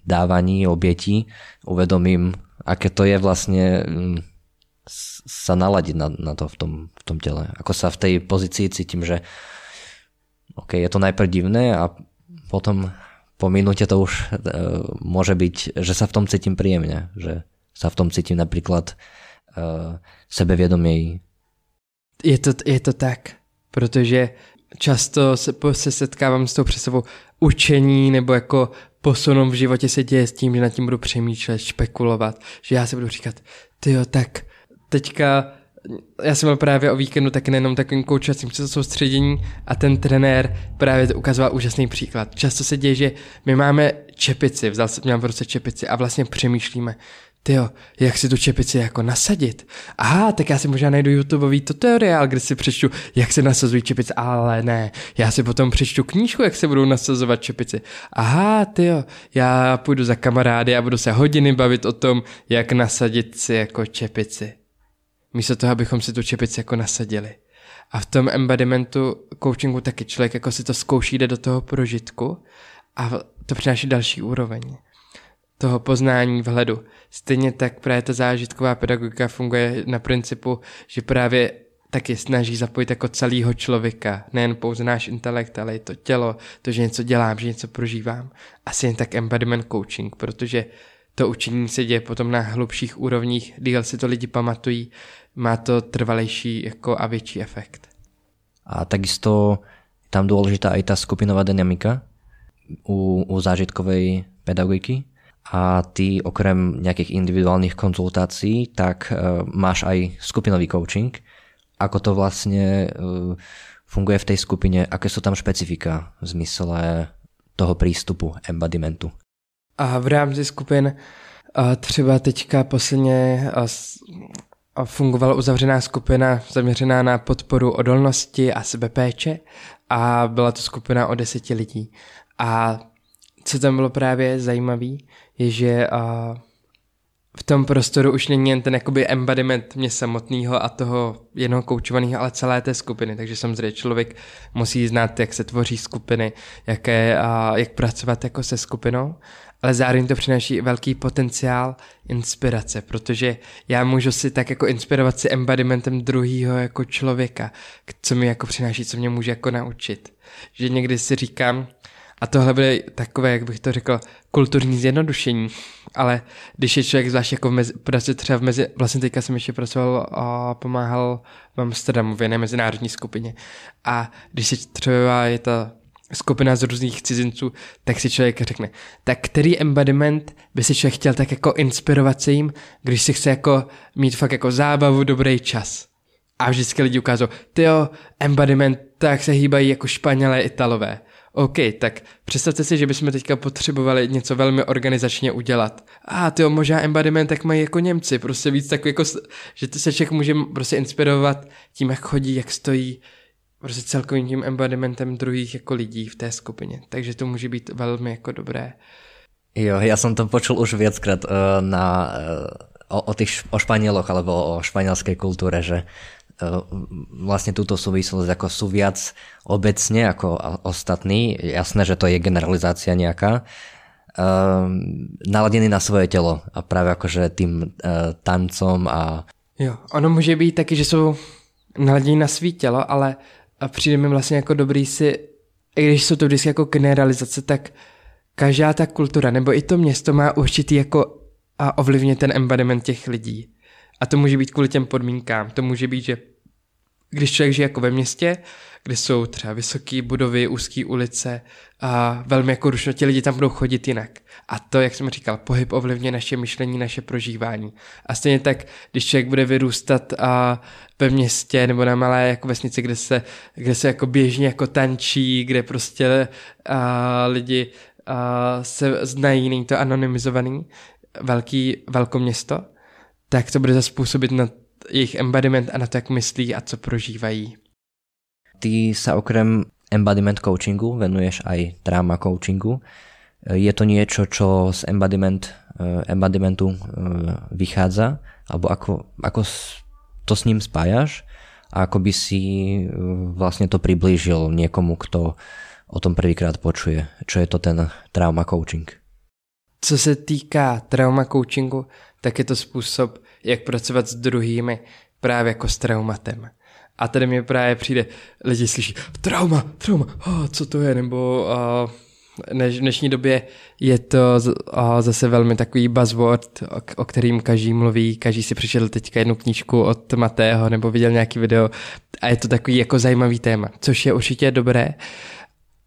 dávaní obetí uvedomím, aké to je vlastne um, sa naladiť na, na to v tom, v tom tele. Ako sa v tej pozícii cítim, že OK, je to najprv divné a potom po minúte to už uh, môže byť, že sa v tom cítim príjemne, že sa v tom cítim napríklad uh, sebevědoměji. Je to, je to tak, protože často se, se setkávám s tou představou učení nebo jako posunom v životě se děje s tím, že nad tím budu přemýšlet, špekulovat, že já si budu říkat, ty jo, tak teďka já jsem byl právě o víkendu taky nejenom takovým koučovacím soustředění a ten trenér právě to ukazoval úžasný příklad. Často se děje, že my máme čepici, vzal jsem, měl v ruce čepici a vlastně přemýšlíme, Tyjo, jak si tu čepici jako nasadit? Aha, tak já si možná najdu YouTubeový tutoriál, kde si přečtu, jak se nasazují čepice, ale ne, já si potom přečtu knížku, jak se budou nasazovat čepici. Aha, tyjo, já půjdu za kamarády a budu se hodiny bavit o tom, jak nasadit si jako čepici místo toho, abychom si tu čepici jako nasadili. A v tom embodimentu coachingu taky člověk jako si to zkouší, jde do toho prožitku a to přináší další úroveň toho poznání vhledu. Stejně tak právě ta zážitková pedagogika funguje na principu, že právě taky snaží zapojit jako celého člověka, nejen pouze náš intelekt, ale i to tělo, to, že něco dělám, že něco prožívám. Asi jen tak embodiment coaching, protože to učení se děje potom na hlubších úrovních, díl si to lidi pamatují, má to trvalejší jako a větší efekt. A takisto tam dôležitá aj tá skupinová dynamika u, u zážitkovej pedagogiky a ty okrem nejakých individuálnych konzultácií, tak uh, máš aj skupinový coaching. Ako to vlastne uh, funguje v tej skupine, aké sú tam špecifika v zmysle toho prístupu, embodimentu? A v rámci skupin a třeba teďka posledně fungovala uzavřená skupina zaměřená na podporu odolnosti a sebepéče a byla to skupina o deseti lidí. A co tam bylo právě zajímavé, je, že v tom prostoru už není jen ten jakoby embodiment mě samotného a toho jednoho koučovaného, ale celé té skupiny. Takže samozřejmě člověk musí znát, jak se tvoří skupiny, jaké, a jak pracovat jako se skupinou, ale zároveň to přináší velký potenciál inspirace, protože já můžu si tak jako inspirovat si embodimentem druhého jako člověka, co mi jako přináší, co mě může jako naučit. Že někdy si říkám, a tohle bude takové, jak bych to řekl, kulturní zjednodušení. Ale když je člověk zvlášť jako v mezi, pracuje třeba v mezi, vlastně teďka jsem ještě pracoval a pomáhal v Amsterdamu v jedné mezinárodní skupině. A když se třeba je ta skupina z různých cizinců, tak si člověk řekne, tak který embodiment by si člověk chtěl tak jako inspirovat se jim, když si chce jako mít fakt jako zábavu, dobrý čas. A vždycky lidi ukážou, ty jo, embodiment, tak se hýbají jako Španělé, Italové. OK, tak představte si, že bychom teďka potřebovali něco velmi organizačně udělat. A ah, ty možná embodiment tak mají jako Němci, prostě víc tak jako, že ty se člověk může prostě inspirovat tím, jak chodí, jak stojí, prostě celkovým tím embodimentem druhých jako lidí v té skupině. Takže to může být velmi jako dobré. Jo, já jsem to počul už viackrát uh, na, uh, o, o, tých, o Španieloch alebo o španělské kultúre, že uh, vlastne túto súvislosť ako sú viac obecne ako ostatní. Jasné, že to je generalizácia nejaká. Naladený na svoje telo a právě akože tým uh, tancom a... Jo, ono může být taky, že jsou naladění na svý tělo, ale a přijde mi vlastně jako dobrý si, i když jsou to vždycky jako generalizace, tak každá ta kultura nebo i to město má určitý jako a ovlivně ten embodiment těch lidí. A to může být kvůli těm podmínkám. To může být, že když člověk žije jako ve městě, kde jsou třeba vysoké budovy, úzké ulice a velmi jako rušno, ti lidi tam budou chodit jinak. A to, jak jsem říkal, pohyb ovlivňuje naše myšlení, naše prožívání. A stejně tak, když člověk bude vyrůstat a ve městě nebo na malé jako vesnici, kde se, kde se jako běžně jako tančí, kde prostě a, lidi a, se znají, není to anonymizovaný, velký, velkoměsto, tak to bude zaspůsobit na jejich embodiment a na to, jak myslí a co prožívají. Ty sa okrem embodiment coachingu venuješ aj trauma coachingu. Je to niečo, čo z embodiment, eh, embodimentu eh, vychádza? Alebo ako, ako to s ním spájaš? A ako by si eh, vlastne to priblížil niekomu, kto o tom prvýkrát počuje? Čo je to ten trauma coaching? Co se týká trauma coachingu, tak je to způsob, jak pracovat s druhými právě jako s traumatem. A tady mi právě přijde, lidi slyší, trauma, trauma, oh, co to je, nebo uh, v dnešní době je to zase velmi takový buzzword, o, o kterým každý mluví, každý si přečetl teďka jednu knížku od Matého nebo viděl nějaký video a je to takový jako zajímavý téma, což je určitě dobré.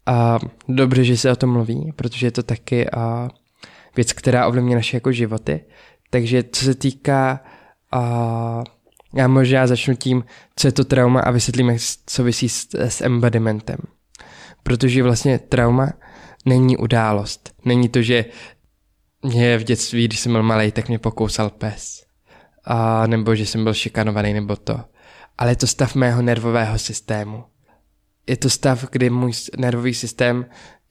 A dobře, že se o tom mluví, protože je to taky uh, věc, která ovlivňuje naše jako životy. Takže co se týká uh, já možná začnu tím, co je to trauma a vysvětlím, jak souvisí s, s embodimentem. Protože vlastně trauma není událost. Není to, že mě v dětství, když jsem byl malý, tak mě pokousal pes. A, nebo že jsem byl šikanovaný, nebo to. Ale je to stav mého nervového systému. Je to stav, kdy můj nervový systém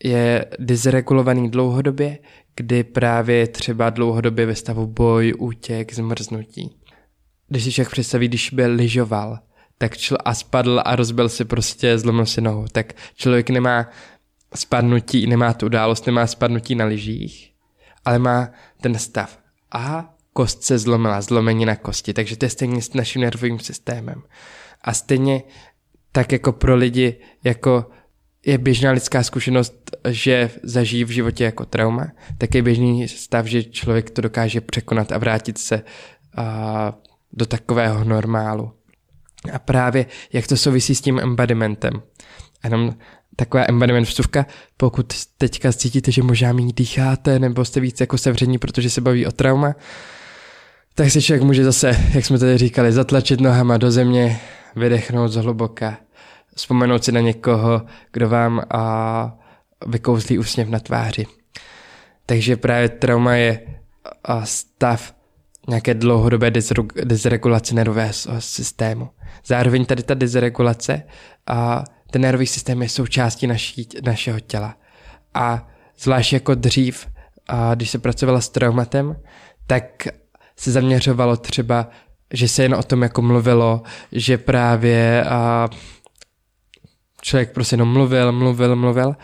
je dysregulovaný dlouhodobě, kdy právě třeba dlouhodobě ve stavu boj, útěk, zmrznutí když si člověk představí, když by lyžoval, tak čl- a spadl a rozbil si prostě, zlomil si nohu, tak člověk nemá spadnutí, nemá tu událost, nemá spadnutí na lyžích, ale má ten stav. A kost se zlomila, zlomení na kosti, takže to je stejně s naším nervovým systémem. A stejně tak jako pro lidi, jako je běžná lidská zkušenost, že zažijí v životě jako trauma, tak je běžný stav, že člověk to dokáže překonat a vrátit se a do takového normálu. A právě jak to souvisí s tím embodimentem. Jenom taková embodiment vstupka, pokud teďka cítíte, že možná méně dýcháte, nebo jste víc jako sevření, protože se baví o trauma, tak se člověk může zase, jak jsme tady říkali, zatlačit nohama do země, vydechnout zhluboka, vzpomenout si na někoho, kdo vám a vykouzlí úsměv na tváři. Takže právě trauma je stav, nějaké dlouhodobé dysregulace nervového systému. Zároveň tady ta dysregulace a ten nervový systém je součástí naší, našeho těla. A zvlášť jako dřív, a když se pracovala s traumatem, tak se zaměřovalo třeba, že se jen o tom jako mluvilo, že právě a, člověk prostě jenom mluvil, mluvil, mluvil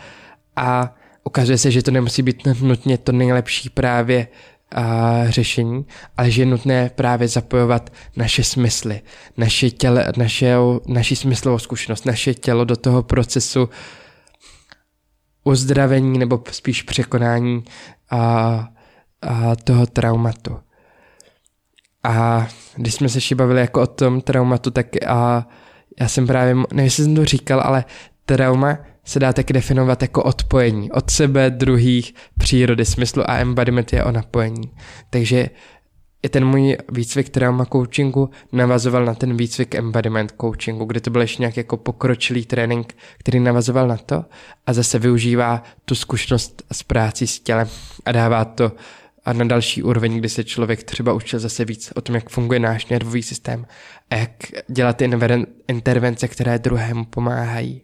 a ukazuje se, že to nemusí být nutně to nejlepší právě a, řešení, ale že je nutné právě zapojovat naše smysly, naše těle, naše, naši smyslovou zkušenost, naše tělo do toho procesu uzdravení nebo spíš překonání a, a toho traumatu. A když jsme se ještě bavili jako o tom traumatu, tak a já jsem právě, nevím, jestli jsem to říkal, ale trauma se dá taky definovat jako odpojení od sebe, druhých, přírody, smyslu a embodiment je o napojení. Takže i ten můj výcvik trauma coachingu navazoval na ten výcvik embodiment coachingu, kde to byl ještě nějak jako pokročilý trénink, který navazoval na to a zase využívá tu zkušenost s práci s tělem a dává to a na další úroveň, kdy se člověk třeba učil zase víc o tom, jak funguje náš nervový systém a jak dělat ty intervence, které druhému pomáhají.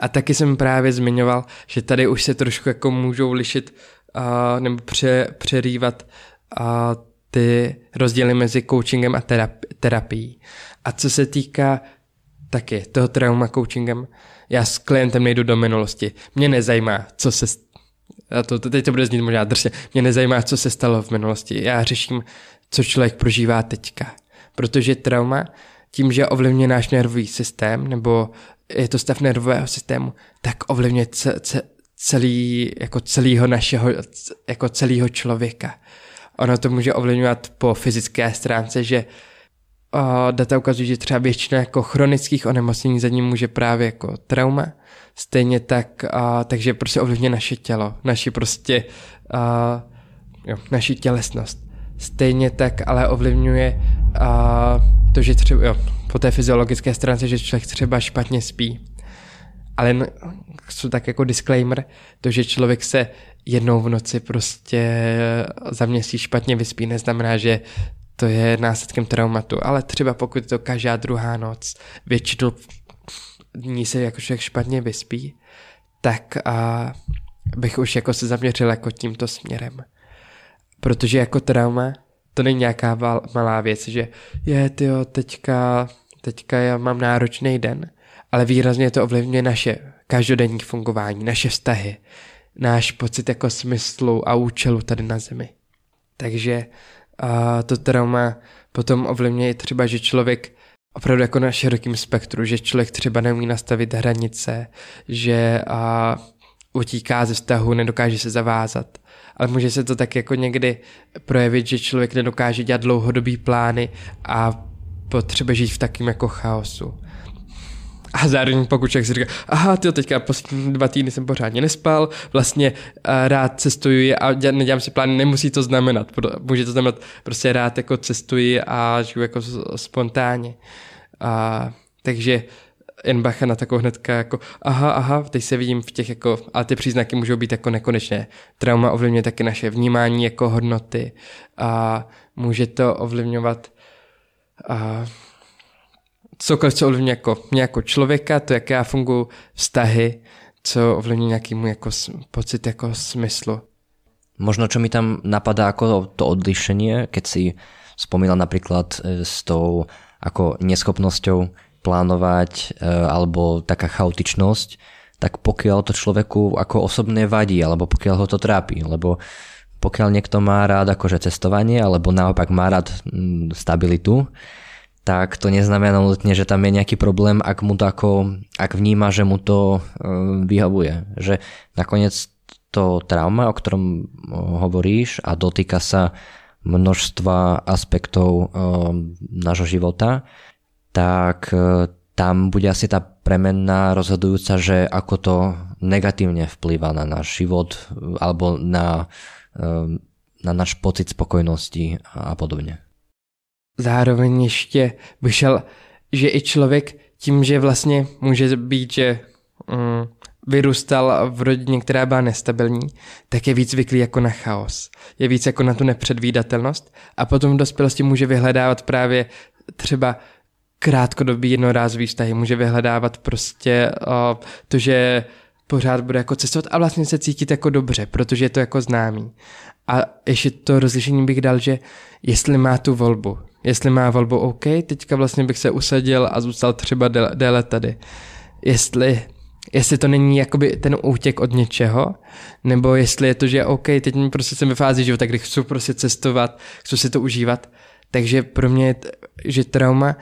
A taky jsem právě zmiňoval, že tady už se trošku jako můžou lišit uh, nebo pře, přerývat uh, ty rozdíly mezi coachingem a terapi- terapií. A co se týká taky toho trauma coachingem, já s klientem nejdu do minulosti. Mě nezajímá, co se a to, teď to bude znít možná drsně, mě nezajímá, co se stalo v minulosti. Já řeším, co člověk prožívá teďka. Protože trauma, tím, že ovlivňuje náš nervový systém, nebo je to stav nervového systému, tak ovlivňuje celý, jako celýho našeho, jako celýho člověka. Ono to může ovlivňovat po fyzické stránce, že o, data ukazují, že třeba většina jako chronických onemocnění za ním může právě jako trauma, stejně tak, a, takže prostě ovlivňuje naše tělo, naši prostě, a, jo, naši tělesnost. Stejně tak ale ovlivňuje a, to, že třeba, jo, po té fyziologické stránce, že člověk třeba špatně spí. Ale jen, jsou tak jako disclaimer, to, že člověk se jednou v noci prostě za měsíc špatně vyspí, neznamená, že to je následkem traumatu, ale třeba pokud to každá druhá noc, většinu dní se jako člověk špatně vyspí, tak a bych už jako se zaměřil jako tímto směrem. Protože jako trauma to není nějaká malá věc, že je, tyjo, teďka, teďka já mám náročný den, ale výrazně to ovlivňuje naše každodenní fungování, naše vztahy, náš pocit jako smyslu a účelu tady na zemi. Takže a to trauma potom ovlivňuje třeba, že člověk opravdu jako na širokém spektru, že člověk třeba neumí nastavit hranice, že a utíká ze vztahu, nedokáže se zavázat. Ale může se to tak jako někdy projevit, že člověk nedokáže dělat dlouhodobý plány a potřebuje žít v takým jako chaosu. A zároveň pokud člověk si říká, aha, ty teďka poslední dva týdny jsem pořádně nespal, vlastně uh, rád cestuji a děl, nedělám si plány, nemusí to znamenat. Může to znamenat, prostě rád jako cestuji a žiju jako spontánně. A, takže jen bacha na takovou hnedka jako aha, aha, teď se vidím v těch jako, ale ty příznaky můžou být jako nekonečné. Trauma ovlivňuje taky naše vnímání jako hodnoty a může to ovlivňovat a, cokoliv, co ovlivňuje jako, mě jako člověka, to, jak já funguji, vztahy, co ovlivňuje nějaký můj jako pocit jako smyslu. Možno, čo mi tam napadá ako to odlišenie, keď si spomínal napríklad e, s tou ako neschopnosťou plánovať e, alebo taká chaotičnosť, tak pokiaľ to človeku ako osobne vadí alebo pokiaľ ho to trápi, lebo pokiaľ niekto má rád akože cestovanie alebo naopak má rád stabilitu, tak to neznamená nutne, že tam je nejaký problém, ak mu to ako, ak vníma, že mu to e, vyhovuje. Že nakoniec to trauma, o ktorom e, hovoríš a dotýka sa množstva aspektov e, nášho života, tak tam bude asi tá premenná rozhodujúca, že ako to negatívne vplýva na náš život alebo na, na náš pocit spokojnosti a podobne zároveň ještě vyšel, že i člověk tím, že vlastně může být, že mm, vyrůstal v rodině, která byla nestabilní, tak je víc zvyklý jako na chaos. Je víc jako na tu nepředvídatelnost a potom v dospělosti může vyhledávat právě třeba krátkodobý jednorázový vztahy. Může vyhledávat prostě o, to, že pořád bude jako cestovat a vlastně se cítit jako dobře, protože je to jako známý. A ještě to rozlišení bych dal, že jestli má tu volbu, jestli má volbu OK, teďka vlastně bych se usadil a zůstal třeba déle, tady. Jestli, jestli to není jakoby ten útěk od něčeho, nebo jestli je to, že OK, teď prostě jsem ve fázi života, kdy chci prostě cestovat, chci si to užívat, takže pro mě je, že trauma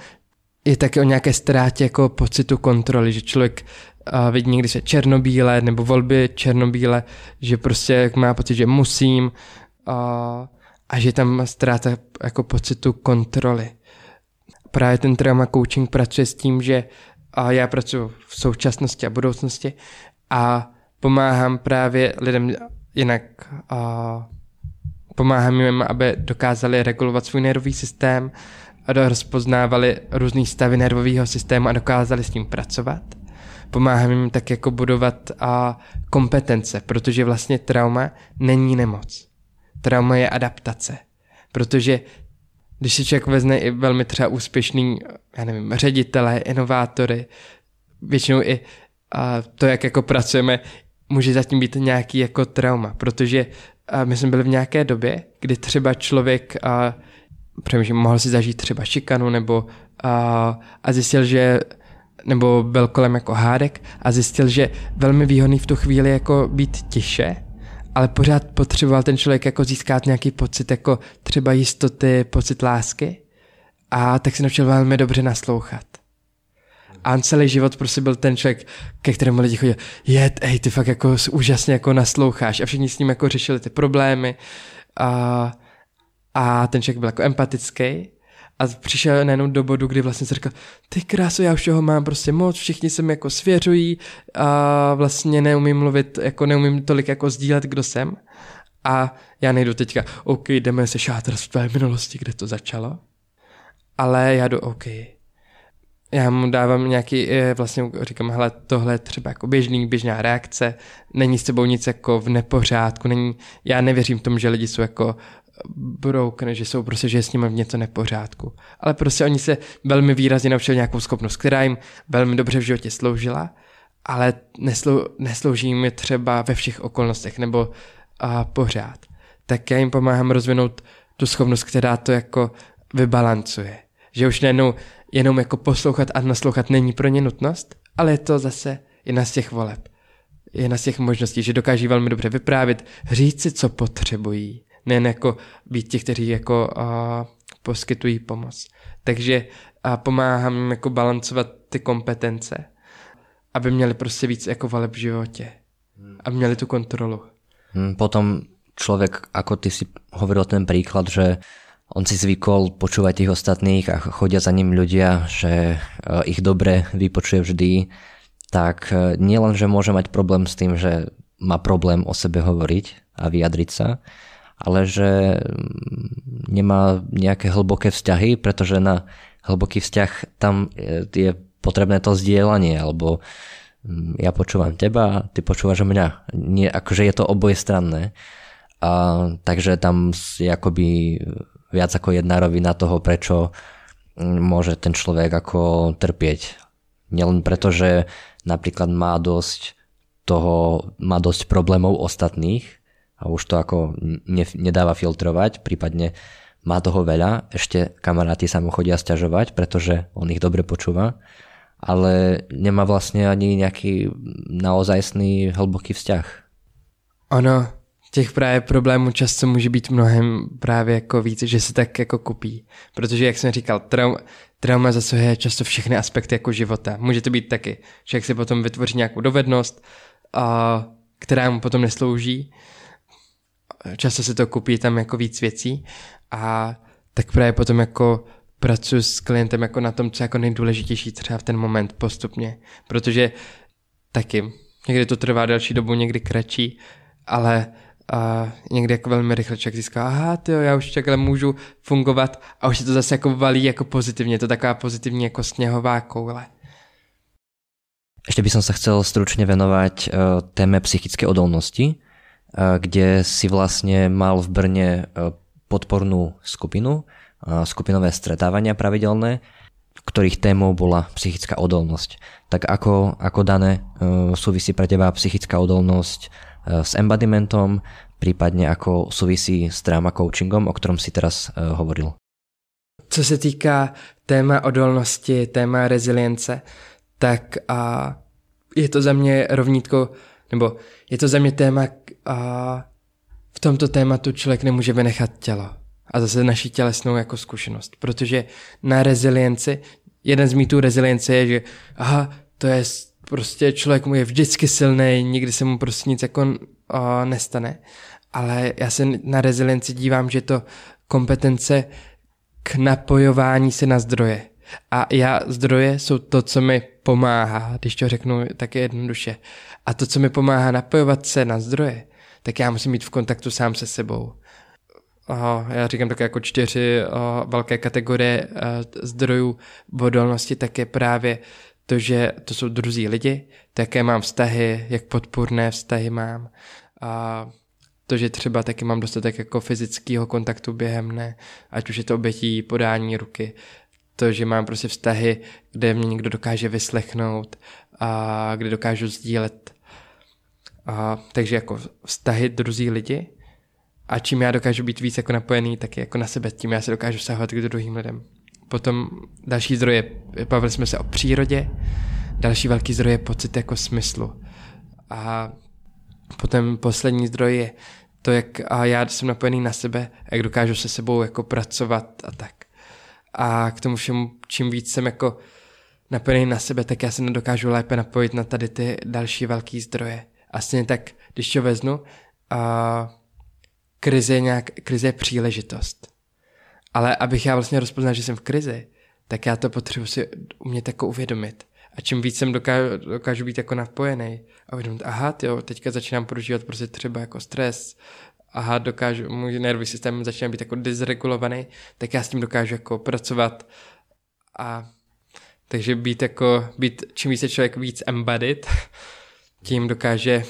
je také o nějaké ztrátě jako pocitu kontroly, že člověk a vidí někdy se černobíle nebo volby černobíle, že prostě má pocit, že musím a, a že tam ztráta jako pocitu kontroly. Právě ten trauma coaching pracuje s tím, že a já pracuji v současnosti a budoucnosti a pomáhám právě lidem jinak a pomáhám jim, aby dokázali regulovat svůj nervový systém a rozpoznávali různý stavy nervového systému a dokázali s tím pracovat pomáhám jim tak jako budovat a kompetence, protože vlastně trauma není nemoc. Trauma je adaptace, protože když si člověk vezne i velmi třeba úspěšný, já nevím, ředitele, inovátory, většinou i a to, jak jako pracujeme, může zatím být nějaký jako trauma, protože a my jsme byli v nějaké době, kdy třeba člověk a, přemýšlím, mohl si zažít třeba šikanu nebo a, a zjistil, že nebo byl kolem jako hádek a zjistil, že velmi výhodný v tu chvíli jako být tiše, ale pořád potřeboval ten člověk jako získat nějaký pocit jako třeba jistoty, pocit lásky. A tak se naučil velmi dobře naslouchat. A on celý život prostě byl ten člověk, ke kterému lidi chodili, je, hej, ty fakt jako úžasně jako nasloucháš. A všichni s ním jako řešili ty problémy. A, a ten člověk byl jako empatický a přišel najednou do bodu, kdy vlastně se říkal, ty krásu, já už toho mám prostě moc, všichni se mi jako svěřují a vlastně neumím mluvit, jako neumím tolik jako sdílet, kdo jsem. A já nejdu teďka, OK, jdeme se šátrat v tvé minulosti, kde to začalo. Ale já jdu OK. Já mu dávám nějaký, eh, vlastně říkám, hele, tohle je třeba jako běžný, běžná reakce, není s tebou nic jako v nepořádku, není, já nevěřím tomu, že lidi jsou jako broken, že jsou prostě, že je s nimi něco nepořádku. Ale prostě oni se velmi výrazně naučili nějakou schopnost, která jim velmi dobře v životě sloužila, ale neslou, neslouží jim třeba ve všech okolnostech nebo a, pořád. Tak já jim pomáhám rozvinout tu schopnost, která to jako vybalancuje. Že už nejenom jenom jako poslouchat a naslouchat není pro ně nutnost, ale je to zase jedna z těch voleb. Jedna z těch možností, že dokáží velmi dobře vyprávět, říct si, co potřebují, nejen jako být ti, kteří jako a, poskytují pomoc. Takže a pomáhám jim jako balancovat ty kompetence, aby měli prostě víc jako voleb v životě. Aby měli tu kontrolu. Hmm, potom člověk, ako ty si hovoril ten príklad, že on si zvykol počúvať tých ostatných a chodia za ním ľudia, že ich dobre vypočuje vždy, tak e, nielen, že môže mať problém s tým, že má problém o sebe hovoriť a vyjadriť sa, ale že mm, nemá nejaké hlboké vzťahy, pretože na hlboký vzťah tam je potrebné to zdieľanie, alebo mm, ja počúvam teba, ty počúvaš mňa. Nie, akože je to obojstranné. A, takže tam je akoby viac ako jedna rovina toho, prečo mm, môže ten človek ako trpieť. Nielen preto, že napríklad má dosť toho, má dosť problémov ostatných, a už to ako ne, nedáva filtrovať, prípadne má toho veľa, ešte kamaráti sa mu chodia sťažovať, pretože on ich dobre počúva, ale nemá vlastně ani nějaký naozajstný hlboký vzťah. Ono, těch právě problémů často může být mnohem právě jako víc, že se tak jako kupí. Protože, jak jsem říkal, trauma, trauma zasahuje často všechny aspekty jako života. Může to být taky, že jak si potom vytvoří nějakou dovednost, a, která mu potom neslouží, často se to kupí tam jako víc věcí a tak právě potom jako pracuji s klientem jako na tom, co je jako nejdůležitější třeba v ten moment postupně, protože taky někdy to trvá delší dobu, někdy kratší, ale a někdy jako velmi rychle člověk získá, aha, tyjo, já už takhle můžu fungovat a už se to zase jako valí jako pozitivně, to taková pozitivní jako sněhová koule. Ešte by som sa chcel stručne venovať uh, téme psychické odolnosti. Eh, kde si vlastne mal v Brne eh, podpornú skupinu, eh, skupinové stretávania pravidelné. ktorých témou bola psychická odolnosť. Tak ako, ako dané súvisí pre teba psychická odolnosť s embodimentom, prípadne ako súvisí s trauma coachingom, o ktorom si teraz hovoril? Co se týká téma odolnosti, téma rezilience, tak a je to za mě rovnítko, nebo je to za mě téma, a v tomto tématu člověk nemůže vynechat tělo a zase naší tělesnou jako zkušenost. Protože na rezilienci, jeden z mýtů rezilience je, že aha, to je prostě člověk mu je vždycky silný, nikdy se mu prostě nic jako uh, nestane. Ale já se na rezilienci dívám, že to kompetence k napojování se na zdroje. A já zdroje jsou to, co mi pomáhá, když to řeknu tak jednoduše. A to, co mi pomáhá napojovat se na zdroje, tak já musím být v kontaktu sám se sebou uh, já říkám také jako čtyři uh, velké kategorie uh, zdrojů vodolnosti, tak je právě to, že to jsou druzí lidi, také mám vztahy, jak podpůrné vztahy mám. A to, že třeba taky mám dostatek jako fyzického kontaktu během ne, ať už je to obětí podání ruky, to, že mám prostě vztahy, kde mě někdo dokáže vyslechnout a kde dokážu sdílet. A, takže jako vztahy druzí lidi a čím já dokážu být víc jako napojený, tak jako na sebe, tím já se dokážu sahovat k druhým lidem. Potom další zdroje, bavili jsme se o přírodě, další velký zdroj je pocit jako smyslu. A potom poslední zdroj je to, jak a já jsem napojený na sebe, jak dokážu se sebou jako pracovat a tak. A k tomu všemu, čím víc jsem jako napojený na sebe, tak já se nedokážu lépe napojit na tady ty další velký zdroje. A stejně tak, když to veznu, a krize je, nějak, krize je příležitost. Ale abych já vlastně rozpoznal, že jsem v krizi, tak já to potřebuji si umět jako uvědomit. A čím víc jsem dokážu, dokážu být jako napojený a uvědomit, aha, tyjo, teďka začínám prožívat prostě třeba jako stres, aha, dokážu, můj nervový systém začíná být jako dysregulovaný, tak já s tím dokážu jako pracovat a takže být jako, být, čím více člověk víc embodied, tím dokáže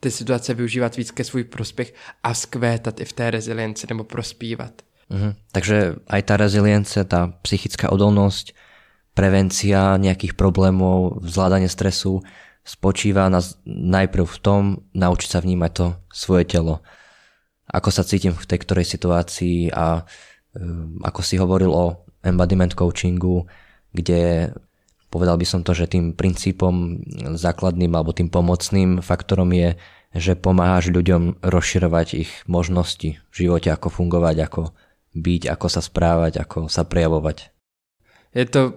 ty situace využívat víc ke svůj prospěch a skvétat i v té rezilienci nebo prospívat. Mhm. Takže aj tá rezilience, tá psychická odolnosť, prevencia nejakých problémov, zvládanie stresu spočíva na, najprv v tom naučiť sa vnímať to svoje telo. Ako sa cítim v tej ktorej situácii a um, ako si hovoril o embodiment coachingu, kde Povedal by som to, že tým princípom základným alebo tým pomocným faktorom je, že pomáhaš ľuďom rozširovať ich možnosti v živote, ako fungovať, ako byť, ako sa správať, ako sa prejavovať. Je to,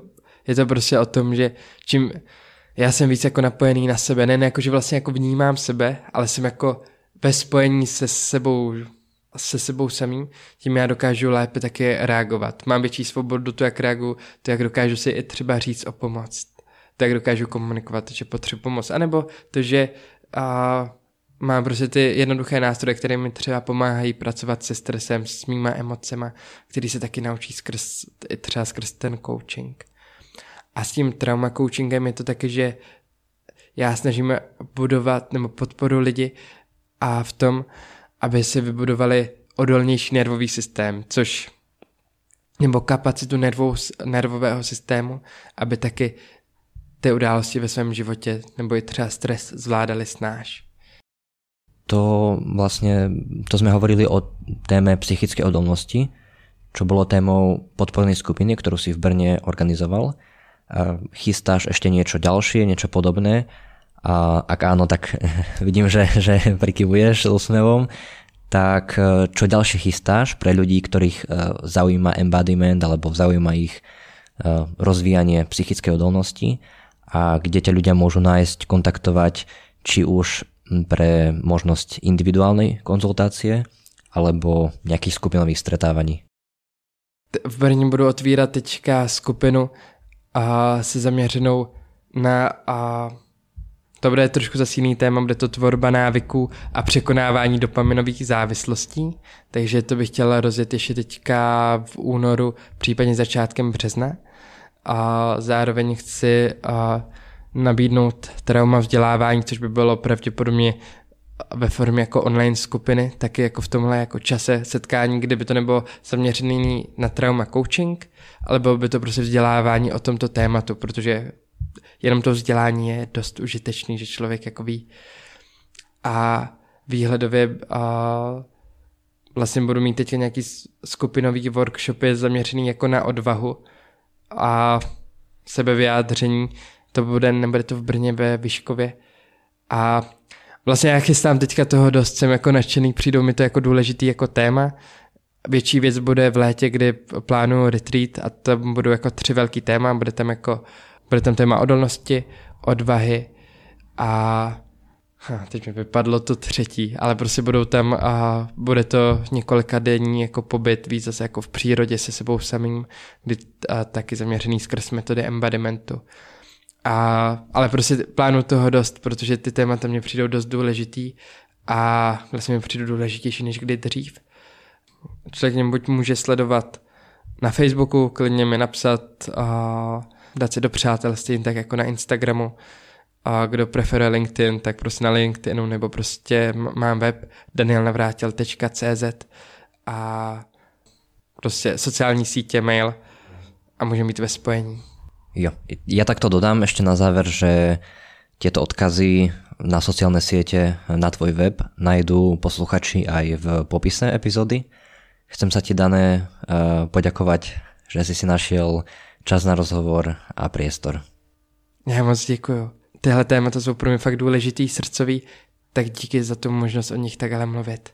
je to prostě o tom, že čím já jsem víc jako napojený na sebe, ne, ne jako, že vlastně jako vnímám sebe, ale jsem jako ve spojení se sebou se sebou samým, tím já dokážu lépe také reagovat. Mám větší svobodu to, jak reaguju, to, jak dokážu si i třeba říct o pomoc. To, jak dokážu komunikovat, že potřebuji pomoc. A nebo to, že a, mám prostě ty jednoduché nástroje, které mi třeba pomáhají pracovat se stresem, s mýma emocema, který se taky naučí skrz, třeba skrz ten coaching. A s tím trauma coachingem je to taky, že já snažím budovat nebo podporu lidi a v tom, aby si vybudovali odolnější nervový systém, což nebo kapacitu nervou, nervového systému, aby taky ty události ve svém životě nebo i třeba stres zvládali snáš. To vlastně, to jsme hovorili o téme psychické odolnosti, čo bolo témou podpornej skupiny, ktorú si v Brne organizoval. Chystáš ešte niečo ďalšie, niečo podobné a ak áno, tak <laughs> vidím, že, že prikyvuješ s úsmevom. Tak e, čo ďalšie chystáš pre ľudí, ktorých e, zaujíma embodiment alebo zaujíma ich e, rozvíjanie psychickej odolnosti a kde ťa ľudia môžu nájsť, kontaktovať či už pre možnosť individuálnej konzultácie alebo nejakých skupinových stretávaní. V Brně budu otvírat teďka skupinu a se zaměřenou na a to bude trošku zase jiný téma, bude to tvorba návyků a překonávání dopaminových závislostí, takže to bych chtěla rozjet ještě teďka v únoru, případně začátkem března. A zároveň chci a, nabídnout trauma vzdělávání, což by bylo pravděpodobně ve formě jako online skupiny, taky jako v tomhle jako čase setkání, kdyby to nebylo zaměřený na trauma coaching, ale bylo by to prostě vzdělávání o tomto tématu, protože jenom to vzdělání je dost užitečný, že člověk jako ví. A výhledově a vlastně budu mít teď nějaký skupinový workshopy zaměřený jako na odvahu a sebevyjádření. To bude, nebude to v Brně ve Vyškově. A vlastně já chystám teďka toho dost, jsem jako nadšený, přijdou mi to jako důležitý jako téma. Větší věc bude v létě, kdy plánuju retreat a tam budou jako tři velký téma. Bude tam jako, bude tam téma odolnosti, odvahy a Ha, teď mi vypadlo to třetí, ale prostě budou tam a bude to několika denní jako pobyt, víc zase jako v přírodě se sebou samým, kdy a, taky zaměřený skrz metody embodimentu. A, ale prostě plánu toho dost, protože ty témata mě přijdou dost důležitý a vlastně mi přijdou důležitější než kdy dřív. Člověk mě buď může sledovat na Facebooku, klidně mi napsat, a dát se do přátelství, tak jako na Instagramu, a kdo preferuje LinkedIn, tak prostě na LinkedInu, nebo prostě mám web danielnavrátil.cz a prostě sociální sítě, mail a můžeme být ve spojení. Jo, ja takto dodám ešte na záver, že tieto odkazy na sociálne siete, na tvoj web najdú posluchači aj v popise epizódy. Chcem sa ti, Dané, eh, poďakovať, že si si našiel čas na rozhovor a priestor. Já moc děkuju tyhle témata jsou pro mě fakt důležitý, srdcový, tak díky za tu možnost o nich takhle mluvit.